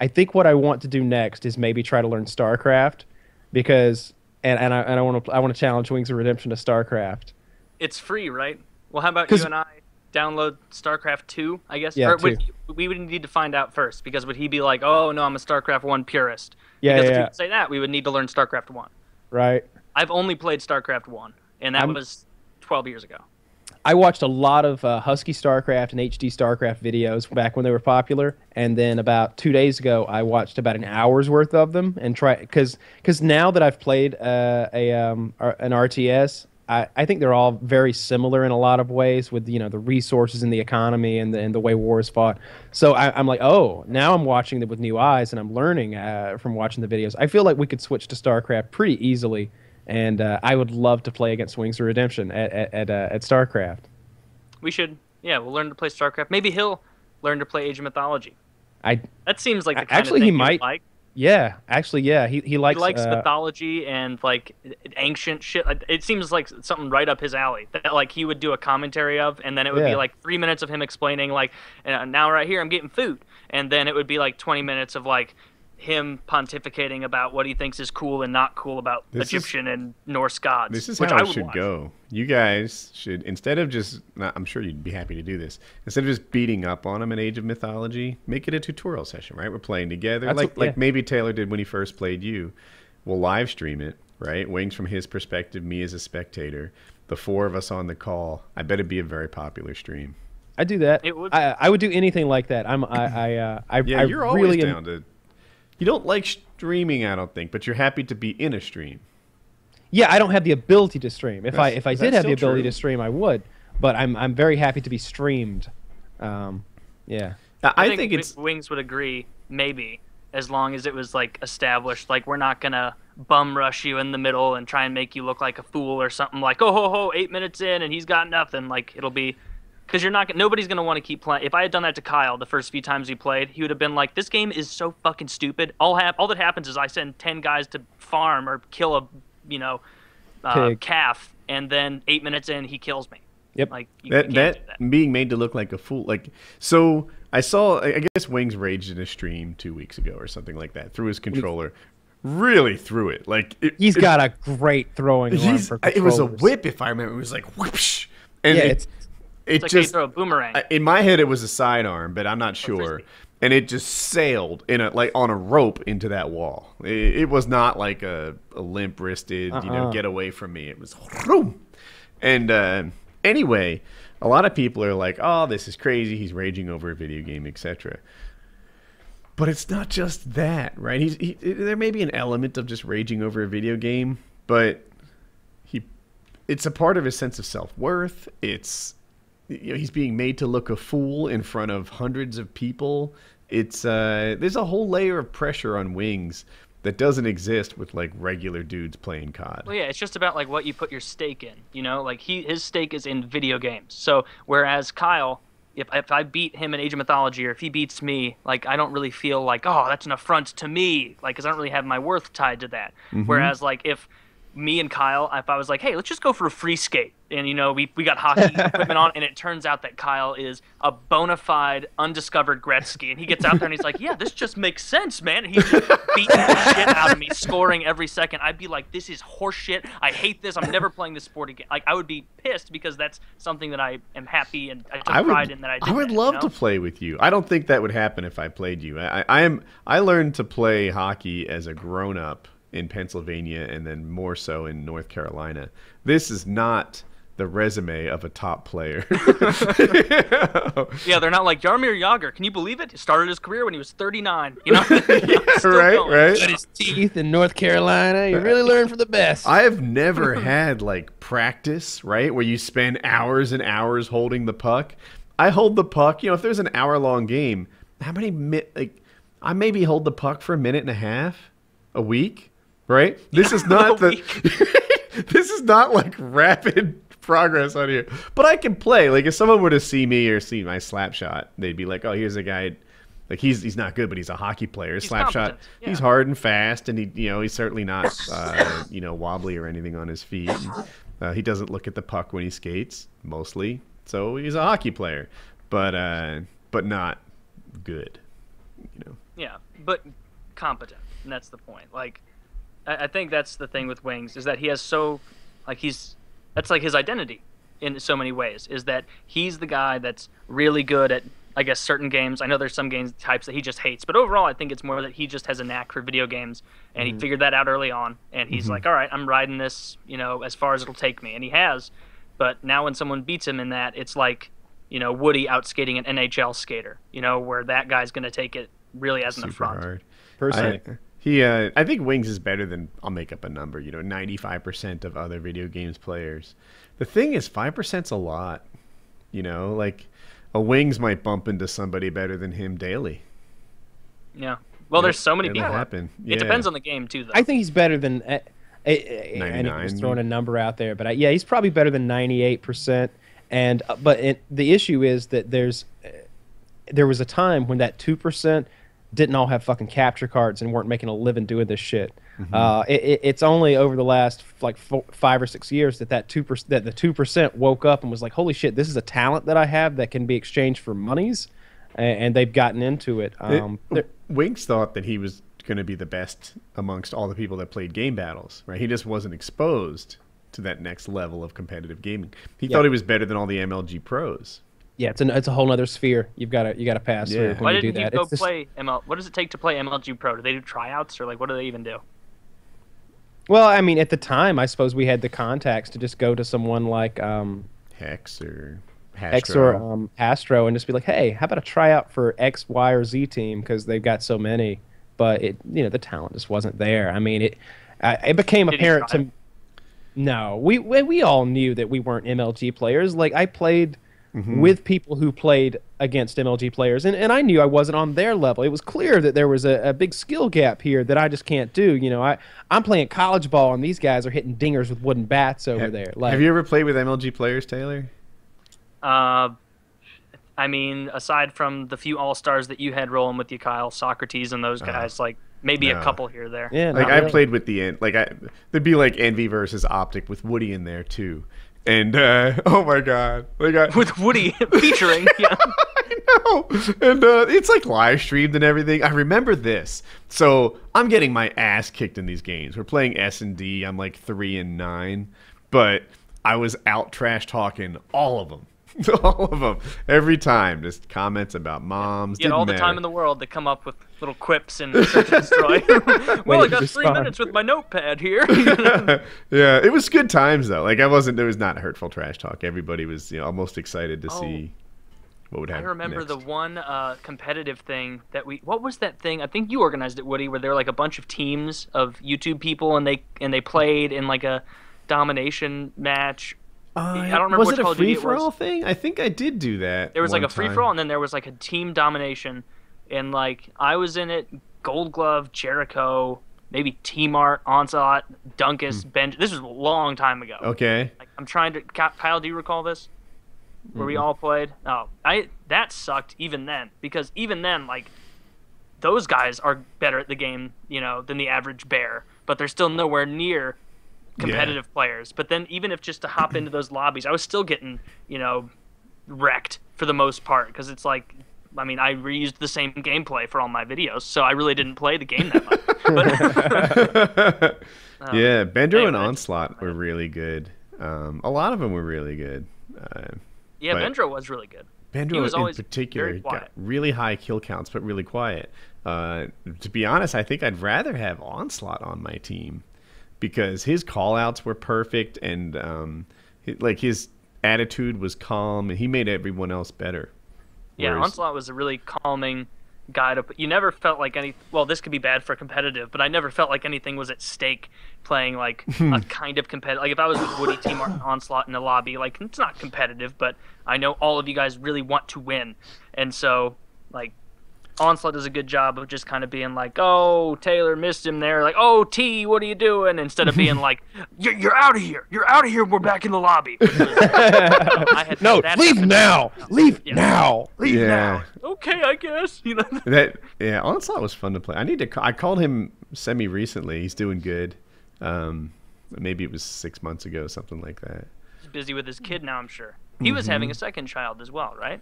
I think what I want to do next is maybe try to learn StarCraft because and, and I and I want to I want to challenge Wings of Redemption to StarCraft. It's free, right? Well, how about you and I download StarCraft 2, I guess? Yeah, or would, we would need to find out first because would he be like, "Oh, no, I'm a StarCraft 1 purist." Yeah, because yeah, if he say that, we would need to learn StarCraft 1. Right. I've only played StarCraft 1, and that I'm- was 12 years ago. I watched a lot of uh, Husky StarCraft and HD StarCraft videos back when they were popular, and then about two days ago, I watched about an hour's worth of them and try because because now that I've played uh, a um, an RTS, I, I think they're all very similar in a lot of ways with you know the resources and the economy and the and the way war is fought. So I, I'm like, oh, now I'm watching them with new eyes and I'm learning uh, from watching the videos. I feel like we could switch to StarCraft pretty easily. And uh, I would love to play against Wings of Redemption at at at, uh, at StarCraft. We should, yeah, we'll learn to play StarCraft. Maybe he'll learn to play Age of Mythology. I That seems like the kind actually, of he thing would might- like. Yeah, actually, yeah, he he likes, he likes uh, mythology and like ancient shit. It seems like something right up his alley. That like he would do a commentary of, and then it would Yeah. be like three minutes of him explaining like, "Uh, now right here I'm getting food, and then it would be like 20 minutes of like him pontificating about what he thinks is cool and not cool about This is- Egyptian and Norse gods. This is which how I it should watch. go. You guys should instead of just not, I'm sure you'd be happy to do this. Instead of just beating up on him in Age of Mythology, make it a tutorial session, right? We're playing together That's like what- like maybe Taylor did when he first played you. We'll live stream it, right? Wings from his perspective, me as a spectator. The four of us on the call. I bet it'd be a very popular stream. I do that. It would- I I would do anything like that. I'm I I uh, I, Yeah, I you're always really am- to. You don't like streaming, I don't think, but you're happy to be in a stream. Yeah, I don't have the ability to stream. If I if I did have the ability true? to stream, I would. But I'm I'm very happy to be streamed. Um, yeah. I, I, think, Wi- it's Wings would agree, maybe, as long as it was like established. Like we're not gonna bum rush you in the middle and try and make you look like a fool or something. Like oh ho ho, eight minutes in and he's got nothing. Like it'll be, because you're not. Nobody's gonna want to keep playing. If I had done that to Kyle the first few times we played, he would have been like, "This game is so fucking stupid." All hap- all that happens is I send ten guys to farm or kill a, you know, uh, calf, and then eight minutes in he kills me. Yep. Like you, that can't do that being made to look like a fool like so i saw i I guess wings raged in a stream two weeks ago or something like that through his controller really threw it like it, He's it- got a great throwing arm for it was a whip if i remember it was like whoosh and Yeah, it, it's it like just throw a boomerang. In my head it was a sidearm but i'm not sure. and it just sailed in a like on a rope into that wall. It, it was not like a, a limp wristed you know Uh-uh. get away from me. It was vroom. and uh, anyway a lot of people are like oh this is crazy. He's raging over a video game etc but it's not just that right? He's he, there may be an element of just raging over a video game but he it's a part of his sense of self-worth. It's you know, he's being made to look a fool in front of hundreds of people it's uh there's a whole layer of pressure on wings that doesn't exist with like regular dudes playing cod Well, yeah, it's just about like what you put your stake in. You know, like he his stake is in video games. So whereas Kyle, if if I beat him in Age of Mythology, or if he beats me, like I don't really feel like oh that's an affront to me, like because I don't really have my worth tied to that. Whereas like if me and Kyle, if I was like, hey, let's just go for a free skate, and you know we we got hockey equipment on, and it turns out that Kyle is a bona fide undiscovered Gretzky, and he gets out there and he's like, yeah, this just makes sense, man. And he's just beating the shit out of me, scoring every second. I'd be like, this is horseshit. I hate this. I'm never playing this sport again. Like I would be pissed because that's something that I am happy and I took I pride would, in that I. I would that, love you know? to play with you. I don't think that would happen if I played you. I, I am. I learned to play hockey as a grown up in Pennsylvania, and then more so in North Carolina. This is not the resume of a top player. Yeah, they're not like Jaromir Jagr. Can you believe it? He started his career when he was 39. You know, Still right, going. right. Cut his teeth in North Carolina. You really uh, learn from the best. I have never had like practice, right, where you spend hours and hours holding the puck. I hold the puck, you know, if there's an hour long game, how many mi- like I maybe hold the puck for a minute and a half a week, right? This is not the This is not like rapid progress on here. But I can play. Like if someone were to see me or see my slap shot, they'd be like, "Oh, here's a guy like he's he's not good, but he's a hockey player. Slap shot. yeah. He's hard and fast, and he you know he's certainly not uh, you know wobbly or anything on his feet. Uh, he doesn't look at the puck when he skates mostly, so he's a hockey player, but uh, but not good. You know. Yeah, but competent, and that's the point. Like, I, I think that's the thing with Wings is that he has so, like, he's that's like his identity in so many ways. Is that he's the guy that's really good at, I guess, certain games. I know there's some games types that he just hates, but overall, I think it's more that he just has a knack for video games, and he mm-hmm. figured that out early on, and he's mm-hmm. like, all right, I'm riding this, you know, as far as it'll take me, and he has. But now when someone beats him in that, it's like, you know, Woody out skating an NHL skater, you know, where that guy's going to take it really as an super affront. hard. Personally. I, he, uh, I think Wings is better than I'll make up a number. You know, ninety-five percent of other video games players. The thing is, five percent's a lot. You know, like a Wings might bump into somebody better than him daily. Yeah. Well, there's so many It'll people. happen. It Yeah. depends on the game too, though. I think he's better than. Uh, uh, and he was 99. throwing a number out there, but I, yeah, he's probably better than ninety eight percent. And uh, but it, the issue is that there's uh, there was a time when that two percent didn't all have fucking capture cards and weren't making a living doing this shit. Mm-hmm. Uh, it, it, it's only over the last like four, five or six years that that two percent that the two percent woke up and was like, holy shit, this is a talent that I have that can be exchanged for monies, and, and they've gotten into it. It- Um, they're- Wings thought that he was going to be the best amongst all the people that played game battles, right? He just wasn't exposed to that next level of competitive gaming. He Yeah. thought he was better than all the MLG pros. Yeah, it's an it's a whole other sphere. You've got to you got to pass Yeah. through Why when you do didn't he that. go It's just- play ML? What does it take to play MLG Pro? Do they do tryouts or like what do they even do? Well, I mean, at the time, I suppose we had the contacts to just go to someone like um, Hex or X or um, Astro and just be like, "Hey, how about a tryout for X, Y, or Z team?" Because they've got so many, but it, you know, the talent just wasn't there. I mean, it, uh, it became Did apparent try? to. No, we, we we all knew that we weren't MLG players. Like I played Mm-hmm. with people who played against MLG players, and, and I knew I wasn't on their level. It was clear that there was a, a big skill gap here that I just can't do. You know, I I'm playing college ball, and these guys are hitting dingers with wooden bats over Have- there. Like, Have you ever played with MLG players, Taylor? Uh, I mean, aside from the few all stars that you had rolling with you, Kyle, Socrates, and those guys, like maybe no. a couple here there. yeah, Like not I really. played with the en- like I there'd be like Envy versus Optic with Woody in there too, and uh, oh my god, like I, With Woody featuring, yeah. I know, and uh, it's like live streamed and everything. I remember this, so I'm getting my ass kicked in these games. We're playing S and D. I'm like three and nine, but I was out trash talking all of them. all of them every time just comments about moms You didn't all the time in the world to come up with little quips and search and destroy. well, I got three respond. minutes with my notepad here. yeah, it was good times though. Like I wasn't. There was not hurtful trash talk. Everybody was you know almost excited to Oh. see what would happen. I remember next. the one uh, competitive thing that we. What was that thing? I think you organized it, Woody, where there were like a bunch of teams of YouTube people, and they and they played in like a domination match. I don't remember was which it a free for all thing? I think I did do that. There was like a free for all, and then there was like a team domination, and like I was in it. Gold Glove, Jericho, maybe T Mart, Onslaught, Dunkus, Hmm. Ben. This was a long time ago. Okay. Like, I'm trying to. Kyle, do you recall this? Where we all played? Oh, I that sucked even then because even then, like, those guys are better at the game, you know, than the average bear, but they're still nowhere near competitive players. But then, even if just to hop into those lobbies, I was still getting, you know, wrecked for the most part because it's like. I mean, I reused the same gameplay for all my videos, so I really didn't play the game that much. But, yeah, Bendro anyway, and Onslaught were really good. Um, a lot of them were really good. Uh, yeah, Bendro was really good. Bendro was in always particular got really high kill counts, but really quiet. Uh, to be honest, I think I'd rather have Onslaught on my team because his call outs were perfect and um, Like his attitude was calm, and he made everyone else better. Yeah, Whereas- Onslaught was a really calming guy to. You never felt like any. Well, this could be bad for competitive, but I never felt like anything was at stake playing like a kind of competitive. Like if I was with Woody T Martin Onslaught in the lobby, like it's not competitive, but I know all of you guys really want to win, and so like. Onslaught does a good job of just kind of being like, "Oh, Taylor missed him there." Like, "Oh, T, what are you doing?" Instead of being like, "You're, you're out of here. You're out of here. We're back in the lobby." I had No, that leave now. Leave Yeah. now. Leave Yeah. now. Okay, I guess. You know. That yeah, Onslaught was fun to play. I need to. ca- I called him semi recently. He's doing good. Um, maybe it was six months ago, something like that. He's busy with his kid now, I'm sure. He was having a Mm-hmm. second child as well, right?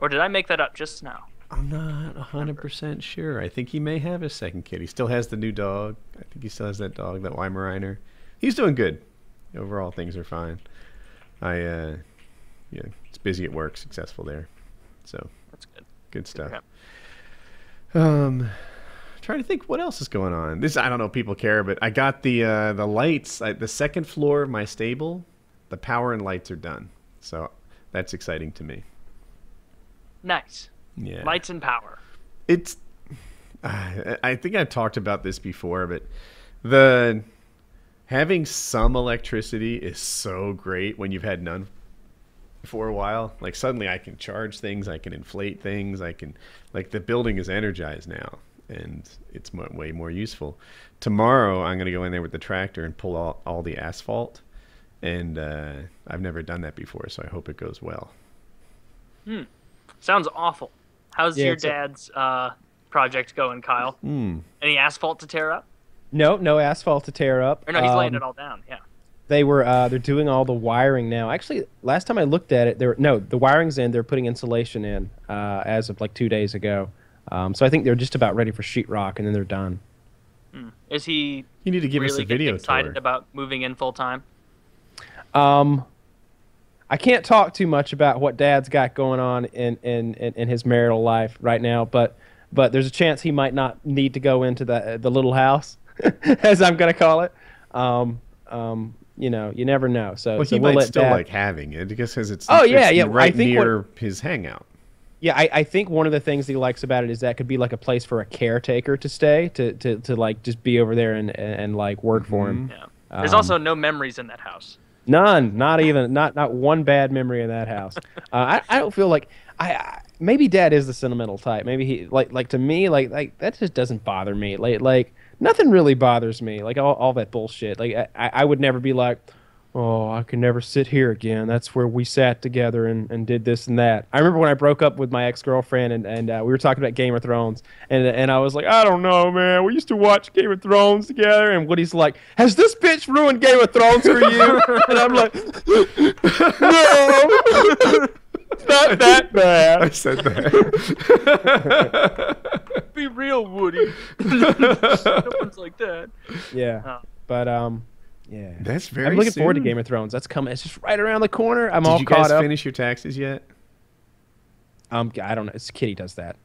Or did I make that up just now? I'm not hundred percent sure. I think he may have a second kid. He still has the new dog. I think he still has that dog, that Weimaraner. He's doing good. Overall, things are fine. I uh, yeah, it's busy at work, successful there. So That's good. good stuff. Um, trying to think what else is going on. This I don't know if people care, but I got the uh, the lights. I, the second floor of my stable, the power and lights are done. So that's exciting to me. Nice. Yeah, Lights and power. it's. I think I've talked about this before, but the having some electricity is so great when you've had none for a while. Like suddenly I can charge things, I can inflate things, I can like the building is energized now and it's way more useful. Tomorrow I'm going to go in there with the tractor and pull all, all the asphalt and uh, I've never done that before, so I hope it goes well. Hmm. Sounds awful. How's Yeah, your it's a- dad's uh, project going, Kyle? Mm. Any asphalt to tear up? No, no asphalt to tear up. Or no, he's laying Um, it all down. Yeah. They were uh, they're doing all the wiring now. Actually, last time I looked at it, there no the wiring's in. They're putting insulation in uh, as of like two days ago. Um, so I think they're just about ready for sheetrock, and then they're done. Is he You need to give really us a getting video excited tour. about moving in full time? Um, I can't talk too much about what Dad's got going on in, in, in, in his marital life right now, but but there's a chance he might not need to go into the the little house, as I'm gonna call it. Um, um, you know, you never know. So, well, so he we'll might let still Dad- like having it because it's Oh, it's yeah, yeah, I right think what- near his hangout. Yeah, I, I think one of the things he likes about it is that could be like a place for a caretaker to stay, to, to, to like just be over there and, and, and like work for him. Yeah. There's Um, also no memories in that house. None, not even, not not one bad memory in that house. Uh, I I don't feel like I, I maybe Dad is the sentimental type. Maybe he like like to me like like that just doesn't bother me. Like like nothing really bothers me. Like all, all that bullshit. Like I, I I would never be like, oh I can never sit here again. That's where we sat together and, and did this and that. I remember when I broke up with my ex girlfriend and and uh, we were talking about Game of Thrones and and I was like I don't know man. We used to watch Game of Thrones together and Woody's like, has this bitch ruined Game of Thrones for you? and I'm like, no. Not that bad. I said that. Be real, Woody. no one's like that. Yeah, Oh. but um, yeah. That's very. I'm looking forward to. Game of Thrones. That's coming. It's just right around the corner. I'm Did all you caught guys up. finish your taxes yet? Um, I don't know. It's Kitty does that.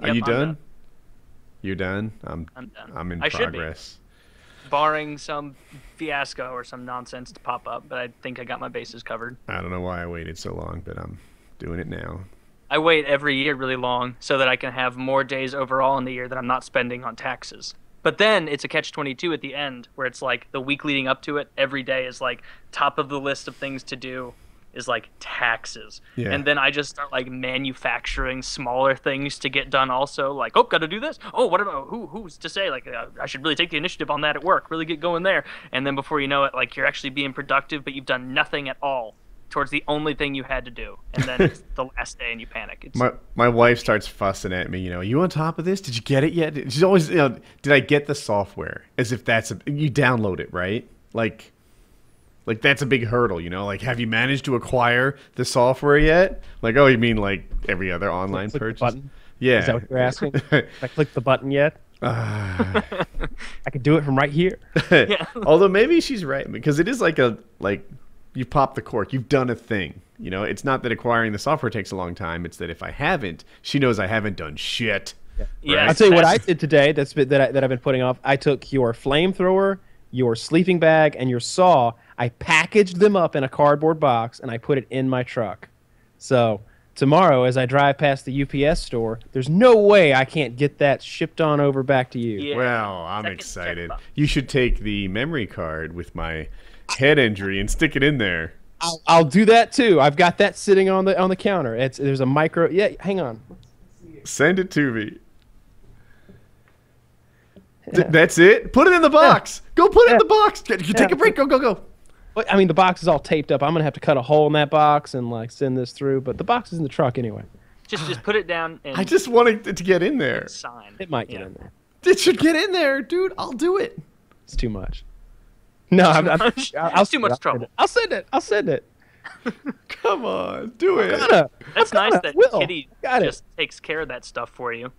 Are you I'm done? done. You're done. I'm. I'm done. I'm in I progress. Barring some fiasco or some nonsense to pop up, but I think I got my bases covered. I don't know why I waited so long, but I'm doing it now. I wait every year really long so that I can have more days overall in the year that I'm not spending on taxes. But then it's a catch 22 at the end where it's like the week leading up to it, every day is like top of the list of things to do is like taxes. Yeah. And then I just start like manufacturing smaller things to get done also like, oh, got to do this. Oh, what about who who's to say like uh, I should really take the initiative on that at work, really get going there. And then before you know it like you're actually being productive but you've done nothing at all towards the only thing you had to do. And then it's the last day and you panic. It's My my wife starts fussing at me. You know, you on top of this? Did you get it yet? She's always, you know, did I get the software? As if that's a you download it, right? Like, like that's a big hurdle. You know, like have you managed to acquire the software yet? Like, oh, you mean like every other online Click the purchase? button. Yeah. Is that what you're asking? I clicked the button yet? Ah. I could do it from right here. Although maybe she's right because it is like a like you pop the cork, you've done a thing. You know, it's not that acquiring the software takes a long time. It's that if I haven't, she knows I haven't done shit. Yeah, I'll tell you what I did today. That's been, that I, that I've been putting off. I took your flamethrower, your sleeping bag, and your saw. I packaged them up in a cardboard box and I put it in my truck. So tomorrow, as I drive past the UPS store, there's no way I can't get that shipped on over back to you. Yeah. Well, I'm Second excited. You should take the memory card with my head injury and stick it in there. I'll, I'll do that too. I've got that sitting on the on the counter. It's there's a micro. Yeah, hang on. Send it to me. Th- that's it. Put it in the box. Go put it in the box. You take Yeah. a break. Go go go. I mean, the box is all taped up. I'm gonna have to cut a hole in that box and like send this through. But the box is in the truck anyway. Just just put it down and I just wanted it to get in there. sign. It might get Yeah. in there. It should get in there, dude. I'll do it. It's too much. No, I'm, I'm, I'll, I'll too much I'll trouble. I'll send it. I'll send it. Come on, do it. Gotta. That's I'm nice that Will. Kitty Got it. just takes care of that stuff for you.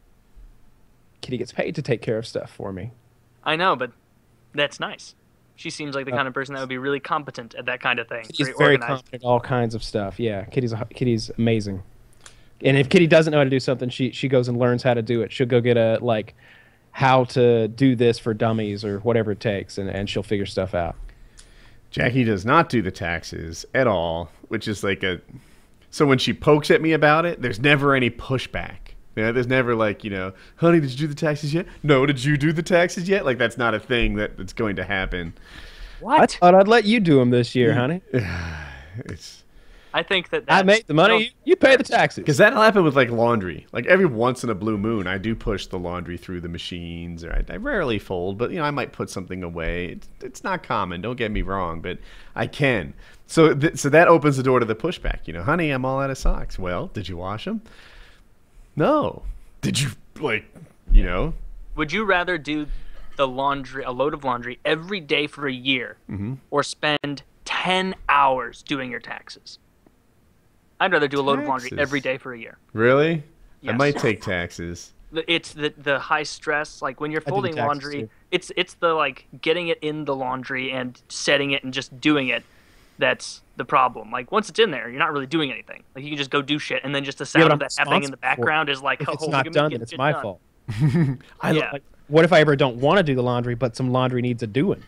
Kitty gets paid to take care of stuff for me. I know, but that's nice. She seems like the uh, kind of person that would be really competent at that kind of thing. Kitty's very very confident at all kinds of stuff. Yeah, Kitty's a, Kitty's amazing. And if Kitty doesn't know how to do something, she she goes and learns how to do it. She'll go get a like how to do this for dummies or whatever it takes, and, and she'll figure stuff out. Jackie does not do the taxes at all, which is like a. So when she pokes at me about it, there's never any pushback. Yeah, there's never like you know, honey, did you do the taxes yet? No, did you do the taxes yet? Like that's not a thing that, that's going to happen. I What? thought I'd let you do them this year, honey. It's I think that I make the money. You, you pay the taxes. because that'll happen with like laundry. Like every once in a blue moon, I do push the laundry through the machines, or I, I rarely fold, but you know I might put something away. It's, it's not common. Don't get me wrong, but I can. So th- so that opens the door to the pushback. You know, honey, I'm all out of socks. Well, did you wash them? No. Did you like? You know, Would you rather do the laundry, a load of laundry, every day for a year, Mm-hmm. or spend ten hours doing your taxes? I'd rather do a load of laundry every day for a year. really? I might take taxes. It's the the high stress, like when you're I do the folding laundry. too. It's it's the like getting it in the laundry and setting it and just doing it. That's the problem. Like once it's in there, you're not really doing anything. Like you can just go do shit, and then just the sound but of that happening in the responsible for it. background is like, If oh, it's look not done, then it's my done. fault. I, Yeah. Like, what if I ever don't want to do the laundry, but some laundry needs a doing?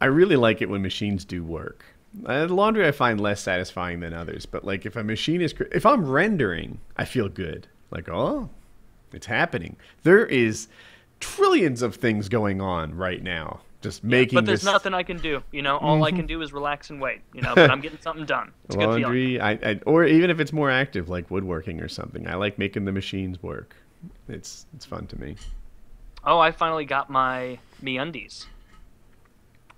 I really like it when machines do work. Uh, laundry I find less satisfying than others, but like if a machine is cr- if I'm rendering, I feel good. Like, oh, it's happening. There is trillions of things going on right now. Just making But there's this Mm-hmm. nothing I can do. You know, all I can do is relax and wait. You know, but I'm getting something done. It's a good feeling. laundry, I, I or even if it's more active like woodworking or something. I like making the machines work. It's it's fun to me. Oh, I finally got my MeUndies.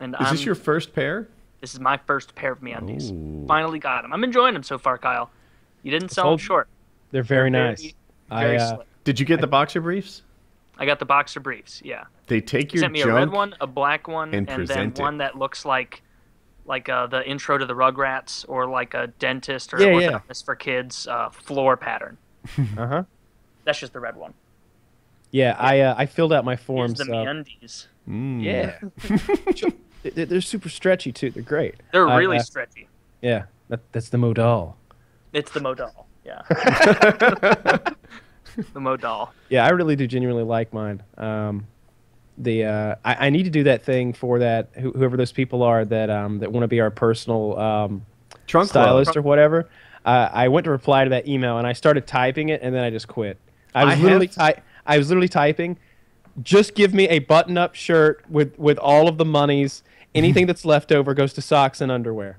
And Is I'm, this your first pair? This is my first pair of MeUndies. Ooh. Finally got them. I'm enjoying them so far, Kyle. You didn't sell them short. They're very They're nice. Very I, uh, slick. Did you get the boxer briefs? I got the boxer briefs. Yeah. They take He your sent me junk. a red one, a black one, and and, then present it. one that looks like like uh, the intro to the Rugrats or like a dentist or Yeah, yeah. for kids uh, floor pattern. uh-huh. That's just the red one. Yeah, I uh, I filled out my Here's forms. the uh, MeUndies. Mm. yeah. They- They're super stretchy too. They're great. They're I, really uh, stretchy. yeah, that, that's the modal. It's the modal. Yeah. the modal. Yeah, I really do genuinely like mine. Um, the uh, I, I need to do that thing for that who, whoever those people are that um, that want to be our personal um, Trunk club. stylist or whatever. Uh, I went to reply to that email and I started typing it and then I just quit. I was I literally have- ty- I was literally typing. Just give me a button-up shirt with with all of the monies. Mm-hmm. Anything that's left over goes to socks and underwear.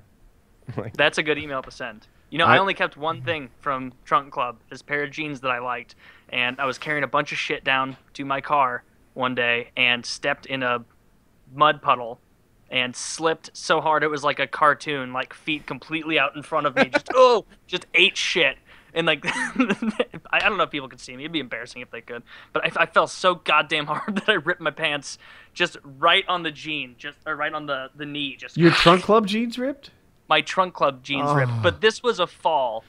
Like, That's a good email to send. You know, I- I, only kept one thing from Trunk Club, this pair of jeans that I liked, and I was carrying a bunch of shit down to my car one day and stepped in a mud puddle and slipped so hard it was like a cartoon, like feet completely out in front of me, just oh, just ate shit. And like, I don't know if people could see me. It'd be embarrassing if they could. But I, I fell so goddamn hard that I ripped my pants just right on the jean, just or right on the the knee, just Your trunk club jeans ripped? my trunk club jeans ripped. Oh. But this was a fall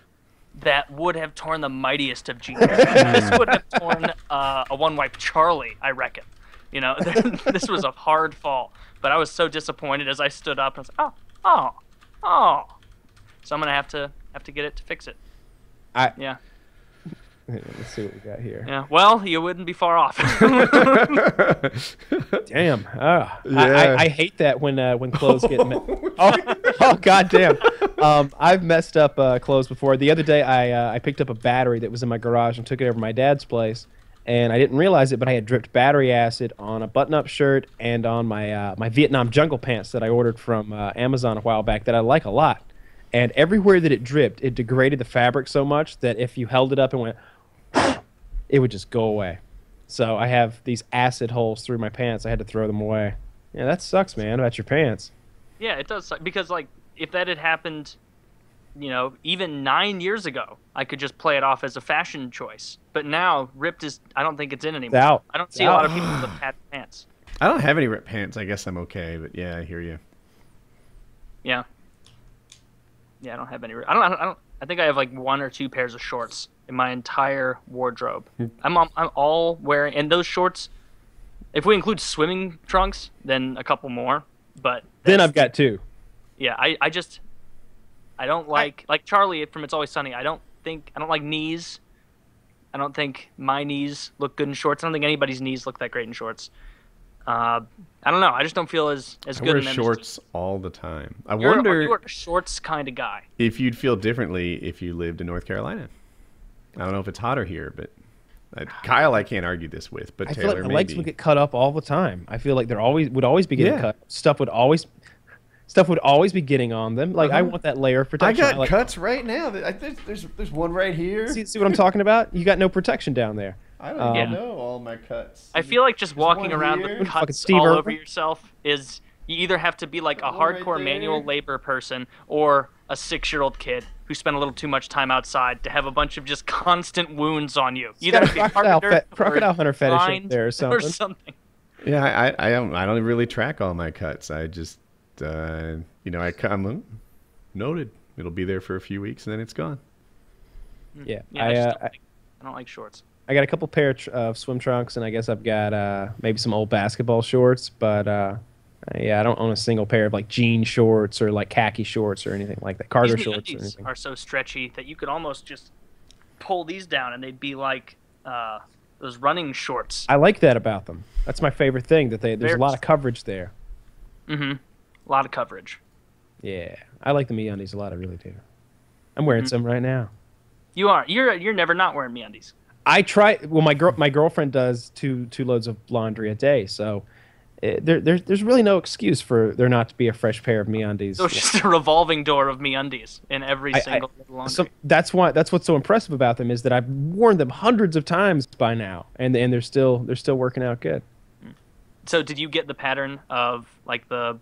that would have torn the mightiest of jeans. this would have torn uh, a one wipe Charlie, I reckon. You know, this was a hard fall. But I was so disappointed as I stood up. I was like, oh, oh, oh. So I'm gonna have to have to get it to fix it. I Yeah. Let's see what we got here. Yeah. Well, you wouldn't be far off. Damn. Oh, I, Yeah. I, I hate that when uh, when clothes get. Me- oh, oh god damn. Um, I've messed up uh, clothes before. The other day, I uh, I picked up a battery that was in my garage and took it over to my dad's place, and I didn't realize it, but I had dripped battery acid on a button-up shirt and on my uh, my Vietnam jungle pants that I ordered from uh, Amazon a while back that I like a lot. And everywhere that it dripped, it degraded the fabric so much that if you held it up and went, it would just go away. So I have these acid holes through my pants. I had to throw them away. Yeah, that sucks, man. About your pants. yeah, it does suck because like if that had happened, you know, even nine years ago, I could just play it off as a fashion choice. But now ripped is I don't think it's in anymore. out. I don't see It's a lot of people with patch pants. I don't have any ripped pants. I guess I'm okay, but yeah, I hear you. Yeah. Yeah, I don't have any. I don't. I don't. I, don't, I think I have like one or two pairs of shorts in my entire wardrobe. Hmm. I'm I'm I'm all wearing, and those shorts. If we include swimming trunks, then a couple more. But Then I've got two. yeah, I I just I don't like like Charlie from It's Always Sunny. I don't think I don't like knees. I don't think my knees look good in shorts. I don't think anybody's knees look that great in shorts. Uh, I don't know. I just don't feel as as I good wear in them. shorts all the time. I You're, wonder you're a shorts kind of guy. if you'd feel differently if you lived in North Carolina. I don't know if it's hotter here, but uh, Kyle, I can't argue this with, but I feel Taylor like my maybe. legs would get cut up all the time. I feel like they're always would always be getting Yeah. cut. Stuff would always stuff would always be getting on them. Like I Uh-huh. want that layer of I protection. got like, cuts right now. There's, there's there's one right here. See, see what I'm talking about? You got no protection down there. I don't Um, know all my cuts. I feel like just walking one around here. with Fucking cuts Steve all Irwin. over yourself is you either have to be like a Got one right hardcore manual labor person or a six-year-old kid who spent a little too much time outside to have a bunch of just constant wounds on you. You Either got a crocodile, fe- crocodile hunter fetish up there or or something. something. Yeah, I, I, I don't I don't really track all my cuts. I just uh, you know I come noted. It'll be there for a few weeks and then it's gone. Yeah, Yeah, I, I, just uh, don't, like, I don't like shorts. I got a couple pair of of swim trunks, and I guess I've got uh, maybe some old basketball shorts. But uh, yeah, I don't own a single pair of like jean shorts or like khaki shorts or anything like that. Cargo These shorts or anything. are so stretchy that you could almost just pull these down and they'd be like uh, those running shorts. I like that about them. That's my favorite thing. That they there's a lot of coverage there. Mm-hmm. A lot of coverage. Yeah, I like the MeUndies a lot. I really do. I'm wearing Mm-hmm. some right now. You are. You're. You're never not wearing MeUndies. I try. Well, my girl, my girlfriend does two two loads of laundry a day, so eh, there, there's there's really no excuse for there not to be a fresh pair of MeUndies. So it's just a revolving door of MeUndies in every I- I- single laundry. So that's why that's what's so impressive about them is that I've worn them hundreds of times by now, and and they're still they're still working out good. So did you get the pattern of like the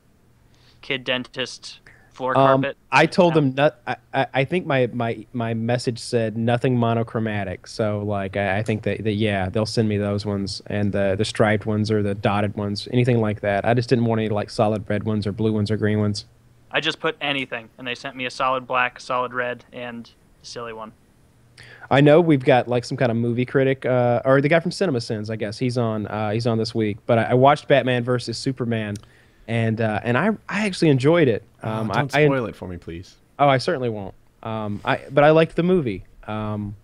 kid dentist floor Um. I told them not. I, I I think my, my my message said nothing monochromatic. So like I, I think that, that yeah they'll send me those ones and the the striped ones or the dotted ones anything like that. I just didn't want any like solid red ones or blue ones or green ones. I just put anything, and they sent me a solid black, solid red, and a silly one. I know we've got like some kind of movie critic, uh, or the guy from Cinema Sins, I guess he's on. Uh, he's on this week. But I, I watched Batman versus Superman, and uh, and I I actually enjoyed it. Um, oh, don't I, I, spoil it for me, please. oh, I certainly won't. Um, I but I liked the movie. Um,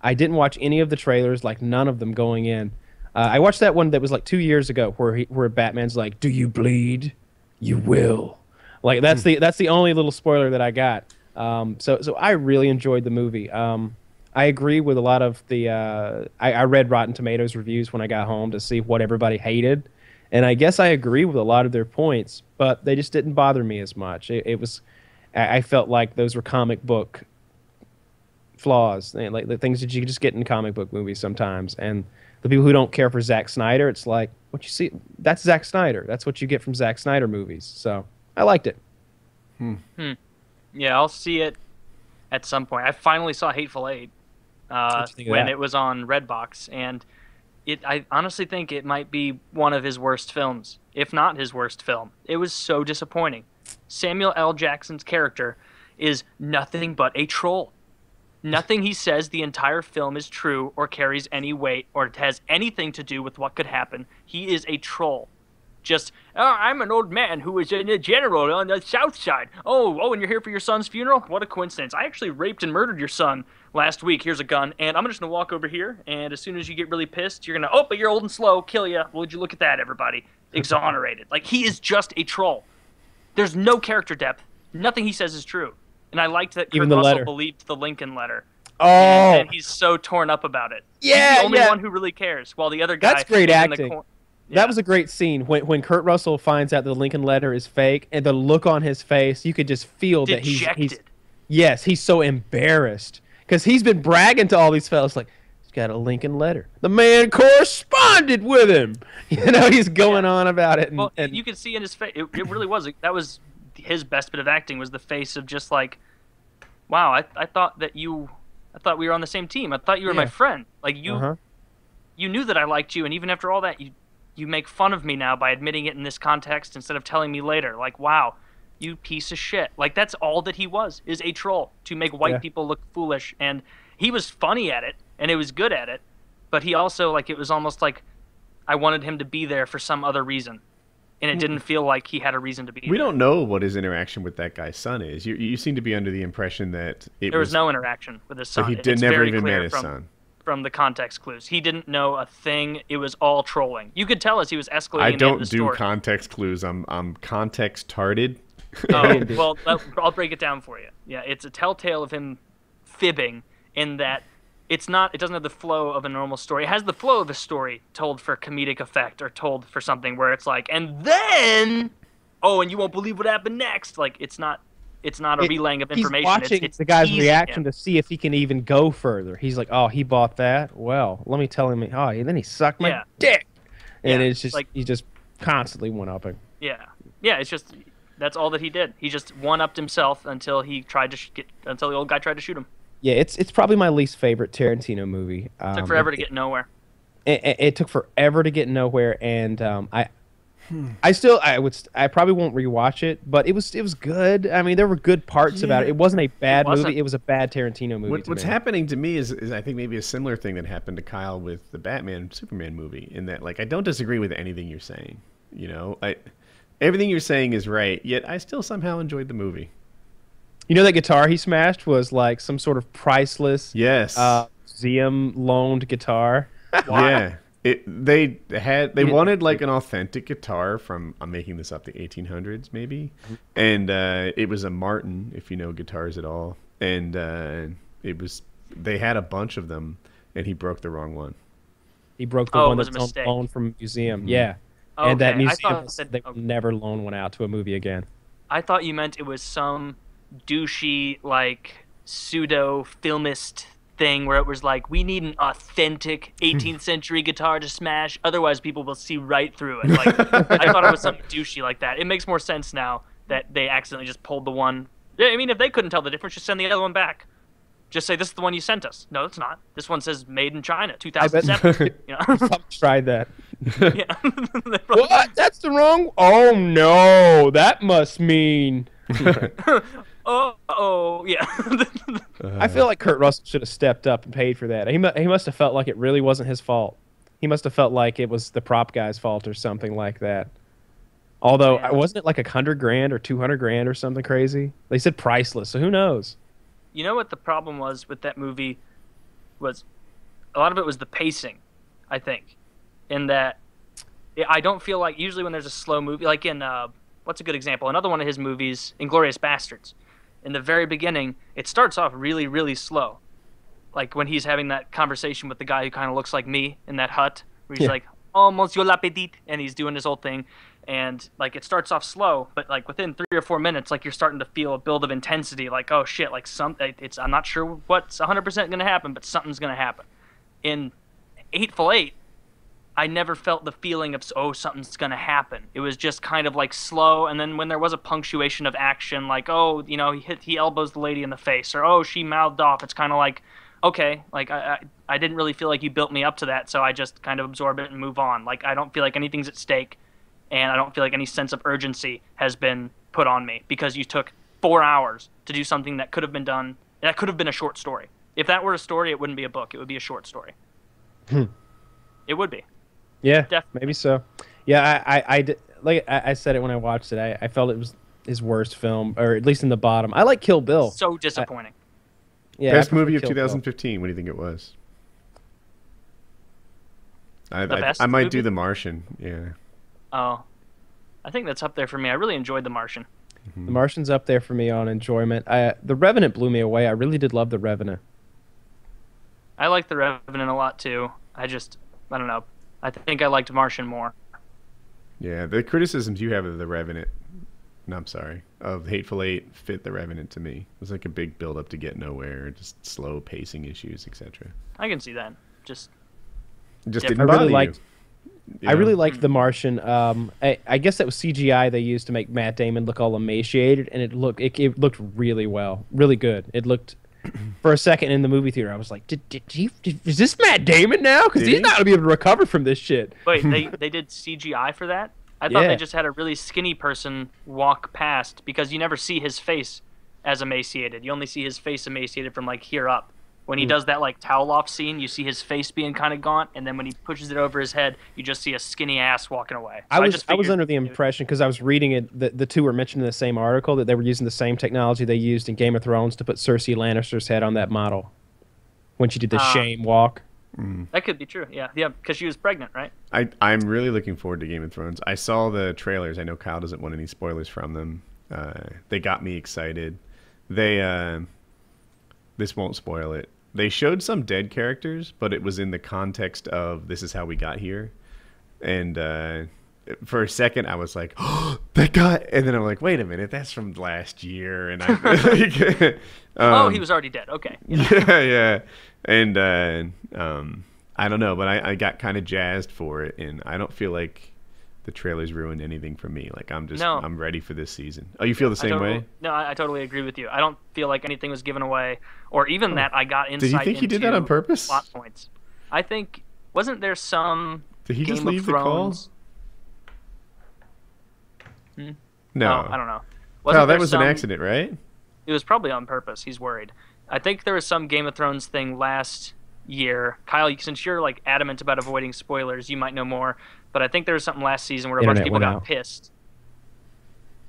I didn't watch any of the trailers, like none of them going in. Uh, I watched that one that was like two years ago, where he, where Batman's like, "Do you bleed? You will." Like that's the that's the only little spoiler that I got. Um, so so I really enjoyed the movie. Um, I agree with a lot of the. Uh, I, I read Rotten Tomatoes reviews when I got home to see what everybody hated, and I guess I agree with a lot of their points, but they just didn't bother me as much. It, it was, I, I felt like those were comic book flaws, like the things that you just get in comic book movies sometimes. And the people who don't care for Zack Snyder, it's like what you see. That's Zack Snyder. That's what you get from Zack Snyder movies. So I liked it. Hmm. Yeah, I'll see it at some point. I finally saw Hateful Eight uh, What'd you think of when that? it was on Redbox, and it. I honestly think it might be one of his worst films, if not his worst film. It was so disappointing. Samuel L. Jackson's character is nothing but a troll. Nothing he says the entire film is true or carries any weight or has anything to do with what could happen. He is a troll. Just oh, I'm an old man who was in a general on the south side. Oh, oh, and you're here for your son's funeral? What a coincidence! I actually raped and murdered your son last week. Here's a gun, and I'm just gonna walk over here, and as soon as you get really pissed, you're gonna oh, but you're old and slow, kill you. Would you look at that, everybody? Exonerated. like he is just a troll. There's no character depth. Nothing he says is true. And I liked that Kurt Even the Russell letter. believed the Lincoln letter. Oh, And, and he's so torn up about it. Yeah, he's the only yeah. one who really cares, while the other guy. That's great in the acting. cor- Yeah. That was a great scene when when Kurt Russell finds out the Lincoln letter is fake, and the look on his face, you could just feel that he's, he's yes, he's so embarrassed because he's been bragging to all these fellas like he's got a Lincoln letter. The man corresponded with him. You know, he's going on about it, and, Well, and you can see in his face. It, it really was. That was his best bit of acting. Was the face of just like, wow, I, I thought that you, I thought we were on the same team. I thought you were my friend. Like you, uh-huh. you knew that I liked you, and even after all that, you, you make fun of me now by admitting it in this context instead of telling me later. Like, wow, you piece of shit. Like that's all that he was is a troll to make white Yeah. people look foolish, and he was funny at it, and it was good at it, but he also like it was almost like I wanted him to be there for some other reason, and it didn't feel like he had a reason to be. We there. don't know what his interaction with that guy's son is. You, you seem to be under the impression that it There was no interaction with his so son. he did never even met his son. From the context clues, he didn't know a thing. It was all trolling. You could tell as he was escalating. I the, don't do story. context clues. I'm I'm context tarded. Oh, well, I'll break it down for you. Yeah, it's a telltale of him fibbing in that it's not. It doesn't have the flow of a normal story. It has the flow of a story told for comedic effect or told for something where it's like, and then, oh, and you won't believe what happened next. Like it's not. It's not a It- relaying of He's information. watching it's, it's the guy's reaction him. to see if he can even go further. He's like, "Oh, he bought that. Well, let me tell him. Oh, and then he sucked my Yeah. dick." And Yeah, it's just like- he just constantly one upping. Yeah, yeah. It's just that's all that he did. He just one upped himself until he tried to sh- get until the old guy tried to shoot him. Yeah, it's it's probably my least favorite Tarantino movie. Um, Took forever to get nowhere. It, it, it took forever to get nowhere, and um, I, Hmm. I still I would I probably won't rewatch it, but it was it was good. I mean, there were good parts about it. It wasn't a bad wasn't. movie. It was a bad Tarantino movie. What, what's me. happening to me is, is I think maybe a similar thing that happened to Kyle with the Batman Superman movie. In that, like, I don't disagree with anything you're saying. You know, I everything you're saying is right. Yet I still somehow enjoyed the movie. You know that guitar he smashed was like some sort of priceless Yes. uh, museum loaned guitar. Yeah. It, they had they You- wanted like an authentic guitar from I'm making this up the 1800s maybe, Mm-hmm. and uh, it was a Martin if you know guitars at all, and uh, it was they had a bunch of them, and he broke the wrong one. He broke the Oh, it one was a that's on mistake. loan from a museum. Mm-hmm. Yeah, and that museum thought said they will never loan one out to a movie again. I thought you meant it was some douchey like pseudo filmist thing where it was like we need an authentic hmm. 18th century guitar to smash otherwise people will see right through it. Like i thought it was something douchey like that. It makes more sense now that they accidentally just pulled the one. Yeah i mean if they couldn't tell the difference just send the other one back. Just say this is the one you sent us. No it's not. This one says made in china 2007 you know? I've tried that. yeah. What? That's the wrong. Oh no, that must mean. Oh oh yeah I feel like Kurt Russell should have stepped up and paid for that. He mu- he must have felt like it really wasn't his fault. He must have felt like it was the prop guy's fault or something like that. Although Yeah. wasn't it like a hundred grand or two hundred grand or something crazy? They said priceless, so who knows? you know what the problem was with that movie was a lot of it was the pacing i think in that i don't feel like usually when there's a slow movie like in uh, what's a good example another one of his movies inglorious bastards in the very beginning it starts off really really slow. Like when he's having that conversation with the guy who kind of looks like me in that hut where he's Yeah. like oh monsieur LaPadite and he's doing his whole thing. And like it starts off slow but like within three or four minutes like you're starting to feel a build of intensity like oh shit like some it's i'm not sure what's 100% gonna happen but something's gonna happen. In Hateful Eight, I never felt the feeling of oh something's gonna happen. It was just kind of like slow, and then when there was a punctuation of action, like oh you know he hit he elbows the lady in the face, or oh she mouthed off. It's kind of like okay, like I, I I didn't really feel like you built me up to that, so I just kind of absorb it and move on. Like I don't feel like anything's at stake, and I don't feel like any sense of urgency has been put on me because you took four hours to do something that could have been done. That could have been a short story. If that were a story, it wouldn't be a book. It would be a short story. Hmm. It would be. Yeah, Definitely. maybe so. Yeah, I, I, I d- like I, I said it when I watched it. I, I felt it was his worst film, or at least in the bottom. I like Kill Bill. So disappointing. yeah, Best movie of Kill Bill. 2015. What do you think it was? I, The I, best I might do? The Martian. Yeah. oh, I think that's up there for me. I really enjoyed The Martian. Mm-hmm. The Martian's up there for me on enjoyment. I, the Revenant blew me away. I really did love The Revenant. I like The Revenant a lot too. I just, I don't know. I think I liked Martian more. Yeah. The criticisms you have of The Revenant, no, I'm sorry, of Hateful Eight fit The Revenant to me. It was like a big build up to get nowhere, just slow pacing issues, etc. I can see that. Just just didn't I really you. liked. you I really liked The Martian. Um, I, I guess that was CGI they used to make Matt Damon look all emaciated, and it looked it, it looked really well, really good. It looked. For a second in the movie theater, I was like, "Did, did, he, did is this Matt Damon now? Because he's he? not gonna be able to recover from this shit." wait, they they did CGI for that? I thought Yeah. they just had a really skinny person walk past because you never see his face as emaciated. You only see his face emaciated from like here up. When he Hmm. does that like towel off scene, you see his face being kind of gaunt, and then when he pushes it over his head, you just see a skinny ass walking away. So I was just I, was under the impression because I was reading it that the two were mentioned in the same article that they were using the same technology they used in Game of Thrones to put Cersei Lannister's head on that model when she did the Ah. shame walk. that could be true. Yeah, yeah, because she was pregnant, right? I, I'm really looking forward to Game of Thrones. I saw the trailers. I know Kyle doesn't want any spoilers from them. Uh, they got me excited. They uh, this won't spoil it. They showed some dead characters, but it was in the context of this is how we got here. And uh, for a second, I was like, oh, "That guy," and then I'm like, "Wait a minute, that's from last year." And I, oh, um, he was already dead. Okay. yeah, yeah. And uh, um, I don't know, but I, I got kind of jazzed for it, and I don't feel like the trailers ruined anything for me. Like I'm just No. I'm ready for this season. Oh, you feel the same totally- way? No, I, I totally agree with you. I don't feel like anything was given away, or even oh. that I got insight. Did you think he did that on purpose? Plot points. I think wasn't there some Did he Game just of leave the call? Thrones? Hmm? No, Oh, I don't know. Wasn't that was some- an accident, right? It was probably on purpose. He's worried. I think there was some Game of Thrones thing last year. Kyle, since you're like adamant about avoiding spoilers, you might know more. But I think there was something last season where a bunch of people got out. pissed.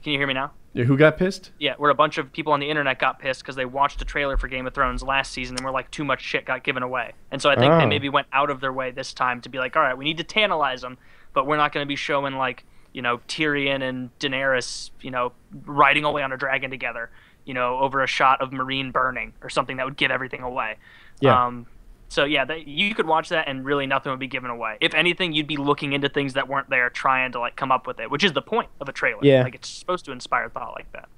Can you hear me now? Yeah, who got pissed? Yeah, where a bunch of people on the internet got pissed because they watched a trailer for Game of Thrones last season and were like, too much shit got given away. And so I think they Oh. maybe went out of their way this time to be like, all right, we need to tantalize them, but we're not going to be showing like, you know, Tyrion and Daenerys, you know, riding away on a dragon together, you know, over a shot of Meereen burning or something that would give everything away. Yeah. Um, so yeah, that, you could watch that and really nothing would be given away. If anything, you'd be looking into things that weren't there, trying to like come up with it, which is the point of a trailer. Yeah. like it's supposed to inspire thought like that.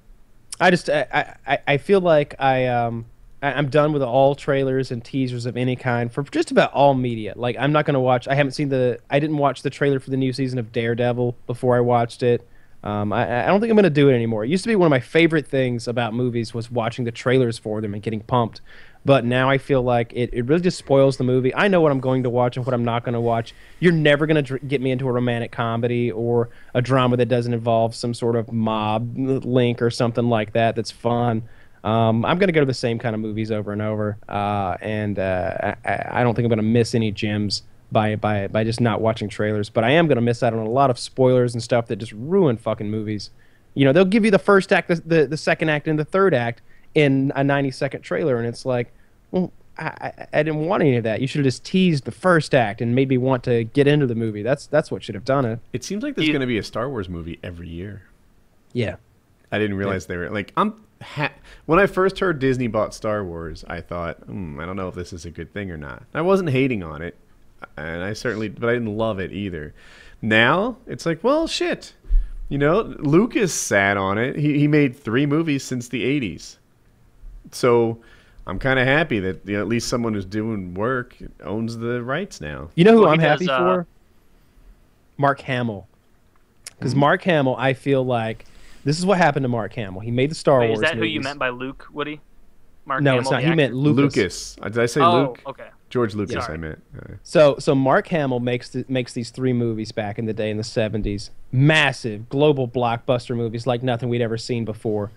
I just I, I, I feel like I um I, I'm done with all trailers and teasers of any kind for just about all media. Like I'm not gonna watch. I haven't seen the. I didn't watch the trailer for the new season of Daredevil before I watched it. Um, I, I don't think I'm gonna do it anymore. It used to be one of my favorite things about movies was watching the trailers for them and getting pumped. But now I feel like it, it really just spoils the movie. I know what I'm going to watch and what I'm not going to watch. You're never going to get me into a romantic comedy or a drama that doesn't involve some sort of mob link or something like that that's fun. Um, I'm going to go to the same kind of movies over and over. Uh, and uh, I, I don't think I'm going to miss any gems by, by, by just not watching trailers. But I am going to miss out on a lot of spoilers and stuff that just ruin fucking movies. You know, they'll give you the first act, the, the, the second act, and the third act in a 90 second trailer, and it's like, well, I, I, I didn't want any of that. You should have just teased the first act and made me want to get into the movie. That's that's what should have done it. It seems like there's going to be a Star Wars movie every year. Yeah. I didn't realize they were like I'm. Ha- when I first heard Disney bought Star Wars, I thought, hmm, I don't know if this is a good thing or not. I wasn't hating on it, and I certainly, but I didn't love it either. Now it's like, well, shit. You know, Lucas sat on it. He he made three movies since the '80s, so I'm kind of happy that you know, at least someone who's doing work owns the rights now. You know who Well, I'm happy does, uh, for? Mark Hamill. Because Hmm. Mark Hamill, I feel like this is what happened to Mark Hamill. He made the Star Wait, Wars. is that who you meant by Luke, Woody? Mark No, Hamill, it's not. He actor? meant Lucas. Lucas. Did I say oh, Luke? okay. George Lucas. Sorry. I meant. Uh, So so Mark Hamill makes th- makes these three movies back in the day in the 70s. Massive global blockbuster movies like nothing we'd ever seen before.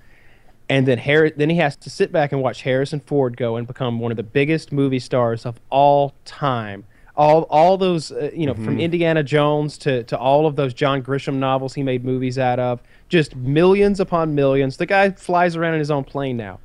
And then Har- then he has to sit back and watch Harrison Ford go and become one of the biggest movie stars of all time. all all those uh, you know from Indiana Jones to to all of those John Grisham novels he made movies out of, just millions upon millions. The guy flies around in his own plane now.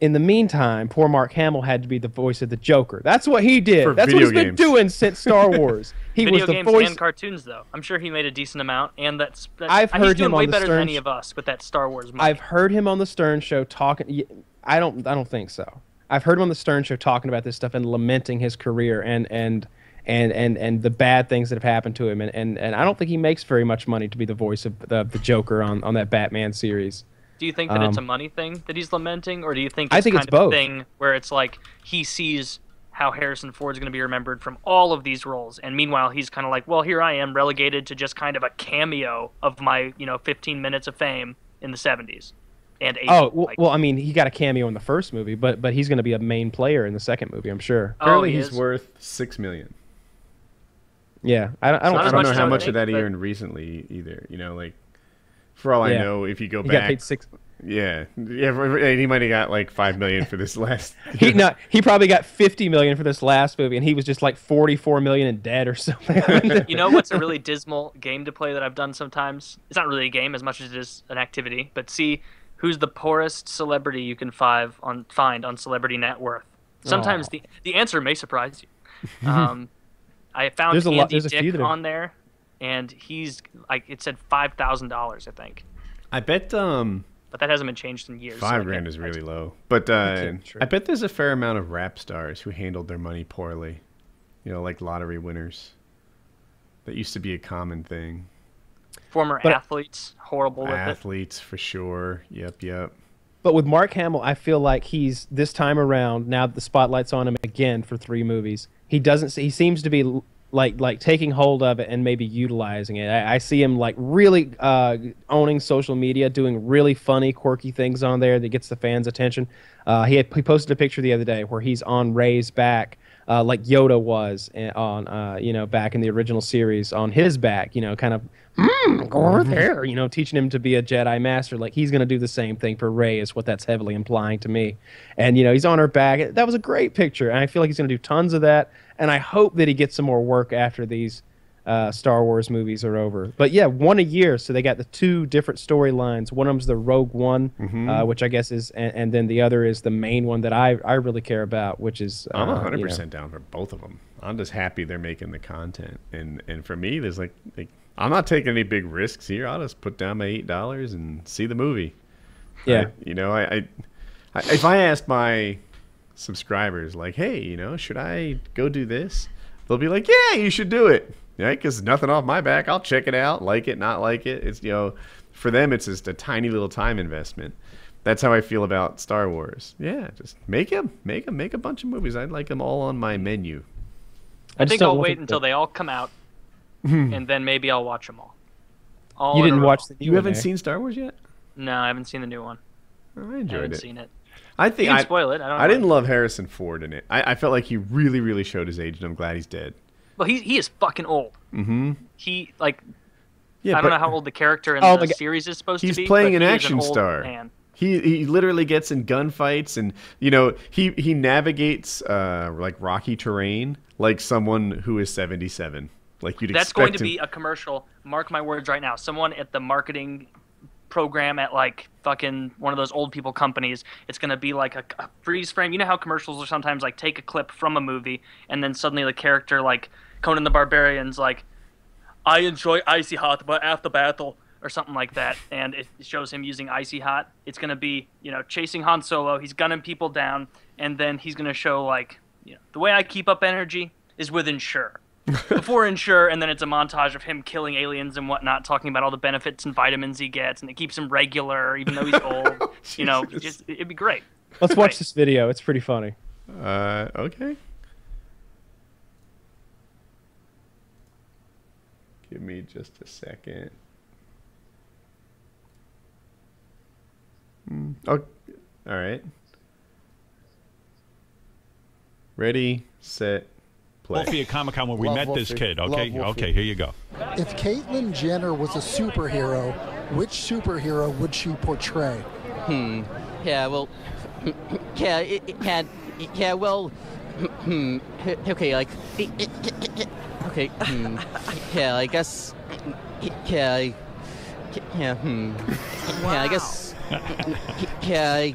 In the meantime, poor Mark Hamill had to be the voice of the Joker. That's what he did. For That's what he's video been doing since Star Wars. He Video was the games voice. and cartoons, though. I'm sure he made a decent amount, and that's. that's I've he's heard doing him way on the better than any of us with that Star Wars. Money. I've heard him on the Stern Show talking. I don't. I don't think so. I've heard him on the Stern Show talking about this stuff and lamenting his career and and and and and the bad things that have happened to him. And and, and I don't think he makes very much money to be the voice of the, the Joker on on that Batman series. Do you think that it's a Um, money thing that he's lamenting, or do you think I think kind it's of both. a thing where it's like he sees how Harrison Ford's going to be remembered from all of these roles, and meanwhile he's kind of like, well, here I am relegated to just kind of a cameo of my you know 15 minutes of fame in the 70s and 80s. Oh well, like, well, I mean, he got a cameo in the first movie, but but he's going to be a main player in the second movie, I'm sure. oh, Apparently, he he's is? worth six million. Yeah, I don't. I don't, I don't know how I would much of that he but- earned recently either. You know, like for all I know, if you go He got back, paid six. Yeah, yeah, and he might have got like five million for this last. He no, he probably got fifty million for this last movie, and he was just like forty-four million in debt or something. You know what's a really dismal game to play that I've done sometimes? It's not really a game as much as it is an activity, but see who's the poorest celebrity you can five on find on Celebrity Net Worth. Sometimes Aw. the the answer may surprise you. Um, I found There's a Andy lot- there's a Dick few are- on there, and he's like it said five thousand dollars, I think, I bet um but that hasn't been changed in years. five can't- grand is really low, but uh. I bet there's a fair amount of rap stars who handled their money poorly. You know, like lottery winners. That used to be a common thing. Former But- athletes, horrible with it. Athletes for sure. Yep, yep. But with Mark Hamill, I feel like he's this time around. Now that the spotlight's on him again for three movies, he doesn't. He seems to be l- like like taking hold of it and maybe utilizing it. I, I see him like really uh, owning social media, doing really funny, quirky things on there that gets the fans' attention. Uh, he had, he posted a picture the other day where he's on Rey's back. Uh, like Yoda was uh, on, uh, you know, back in the original series, on his back, you know, kind of mm, go over there, you know, teaching him to be a Jedi Master. Like he's going to do the same thing for Ray, is what that's heavily implying to me. And you know, he's on her back. That was a great picture, and I feel like he's going to do tons of that. And I hope that he gets some more work after these uh, Star Wars movies are over. But yeah, one a year, so they got the two different storylines. One of them's the Rogue One, uh, which I guess is, and, and then the other is the main one that I I really care about, which is uh, I'm you know, hundred percent down for both of them. I'm just happy they're making the content, and and for me, there's like, like I'm not taking any big risks here. I'll just put down my eight dollars and see the movie. Yeah. I- you know, I, I, I if I ask my subscribers like, hey, you know, should I go do this? They'll be like, yeah, you should do it. Yeah, because nothing off my back. I'll check it out, like it, not like it. It's you know, for them, it's just a tiny little time investment. That's how I feel about Star Wars. Yeah, just make them, make them, make a bunch of movies. I'd like them all on my menu. I just think I'll wait until they all come out, and then maybe I'll watch them all. all You didn't watch the new You one, haven't eh? seen Star Wars yet? No, I haven't seen the new one. Oh, I I enjoyed haven't it. seen it. I You think can I, spoil it. I don't. I didn't love Harrison Ford in it. I, I felt like he really, really showed his age, and I'm glad he's dead. Well, he he is fucking old. Mm-hmm. He like Yeah, I don't but know how old the character in Oh the series is supposed to be. He's playing an he is action old star. Man. He he literally gets in gunfights, and you know he he navigates uh like rocky terrain like someone who is 77. Like you'd That's expect going to him- be a commercial. Mark my words right now. Someone at the marketing program at like fucking one of those old people companies. It's to be like a, a freeze frame. You know how commercials are sometimes like take a clip from a movie and then suddenly the character like Conan the Barbarian's like, I enjoy icy hot, but after battle or something like that, and it shows him using icy hot. It's going to be you know chasing Han Solo. He's gunning people down, and then he's going to show like you know the way I keep up energy is with Ensure before Ensure, and then it's a montage of him killing aliens and whatnot, talking about all the benefits and vitamins he gets, and it keeps him regular even though he's old. you know, just it'd be great. Let's watch Right. this video. It's pretty funny. Uh, okay. Give me just a second. Hmm, Oh, all right. Ready, set, play. Wolfie at Comic Con when we Love met this kid. Okay, okay, here you go. If Caitlyn Jenner was a superhero, which superhero would she portray? Hmm. Yeah, well, yeah, it, it had, yeah, well, hmm, okay, like, okay, hmm, yeah, I guess, yeah, I- yeah, hmm, yeah, I guess, yeah, I,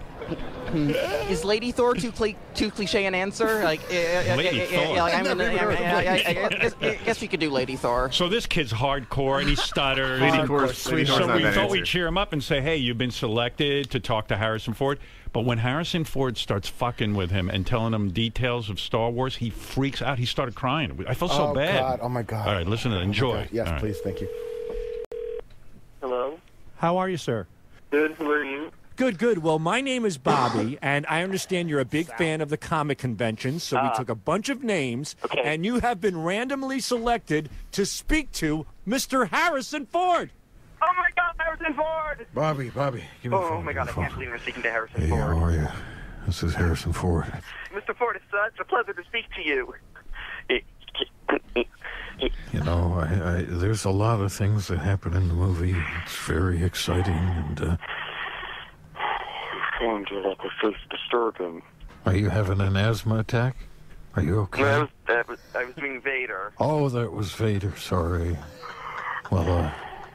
Hmm. is Lady Thor too cli- too cliche an answer? Like, yeah, yeah, Lady eh, eh, Thor. I'm I've gonna, never yeah, heard of yeah, yeah, Lady I guess, we could do Lady Thor. So this kid's hardcore and he stutters. Lady And- Thor's- Lady Thor's so we thought we'd cheer him up and say, "Hey, you've been selected to talk to Harrison Ford." But when Harrison Ford starts fucking with him and telling him details of Star Wars, he freaks out. He started crying. I felt so oh, bad. God. Oh, my God. All right, listen to Oh, my enjoy. God. Yes, All right. please. Thank you. Hello. How are you, sir? Good. Who are you? Good, good. Well, my name is Bobby, and I understand you're a big fan of the comic convention, so we took a bunch of names, Okay. and you have been randomly selected to speak to Mr. Harrison Ford. Oh my God, Harrison Ford! Bobby, Bobby. Give me the phone. Oh my God, I phone. can't believe I'm speaking to Harrison Hey, how are you? This is Harrison Ford. Mr. Ford, it's such a pleasure to speak to you. You know, I, I, there's a lot of things that happen in the movie. It's very exciting, and uh, Seems like a face disturbing. are you having an asthma attack? Are you okay? No, I was, I was, I was doing Vader. Oh, that was Vader. Sorry. Well, uh,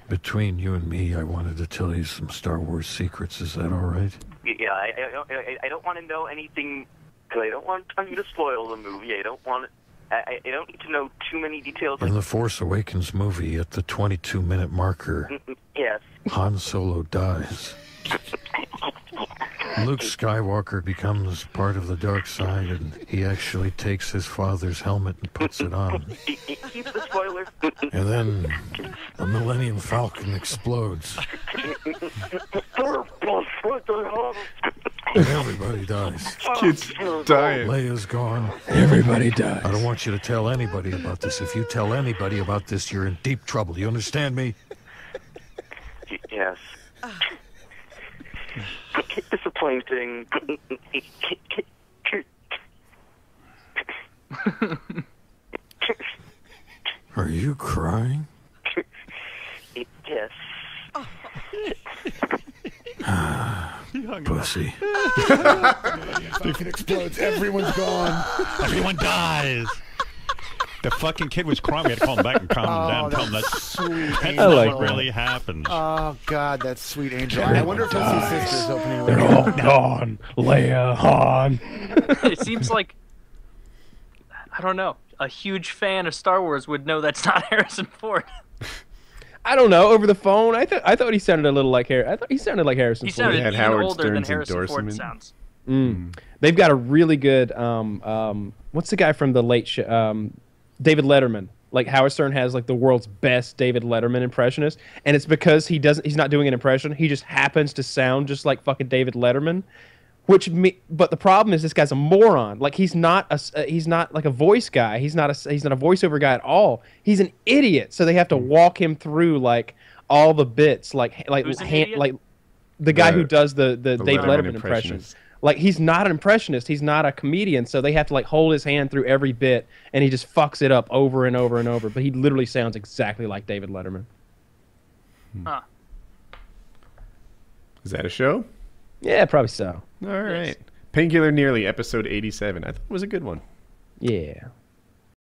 between you and me, I wanted to tell you some Star Wars secrets. Is that all right? Yeah, I, I, don't- I, I don't want to know anything because I don't want you to spoil the movie. I don't want. I, I don't need to know too many details. In the Force Awakens movie, at the 22-minute marker, Yes. Han Solo dies. Luke Skywalker becomes part of the dark side, and he actually takes his father's helmet and puts it on. Keep the spoilers. And then the Millennium Falcon explodes, and everybody dies. Kid's dying. Leia's gone. Everybody dies. I don't want you to tell anybody about this. If you tell anybody about this, you're in deep trouble. You understand me? Y- Yes. Disappointing. Are you crying? yes. Ah, pussy. Falcon explodes. Everyone's gone. Everyone dies. The fucking kid was crying. We had to call him back and calm him Oh, down. Tell him that's that's, sweet that's angel. not like what that. really happens. Oh God, that sweet angel. I wonder if that's his sister's opening. They're right all gone. Leia, Han. it seems like I don't know. A huge fan of Star Wars would know that's not Harrison Ford. I don't know. Over the phone, I thought I thought he sounded a little like Harry. I thought he sounded like Harrison He Ford. sounded had even Howard older than Stern's Harrison Ford endorsement. sounds. Mm. They've got a really good. Um, um, what's the guy from the late show? Um, David Letterman. Like Howard Stern has like the world's best David Letterman impressionist, and it's because he doesn't. He's not doing an impression. He just happens to sound just like fucking David Letterman. Which me, but the problem is this guy's a moron. Like he's not a, s- uh, he's not like a voice guy. He's not a, s- he's not a voiceover guy at all. He's an idiot. So they have to walk him through like all the bits, like like hand, like the guy The- who does the the, the David Letterman Letterman, impressionist. impressions. Like he's not an impressionist. He's not a comedian. So they have to like hold his hand through every bit, and he just fucks it up over and over and over. But he literally sounds exactly like David Letterman. Hmm. Huh. Is that a show? Yeah, probably so. All right. Painkiller Already, episode 87. I thought it was a good one. Yeah.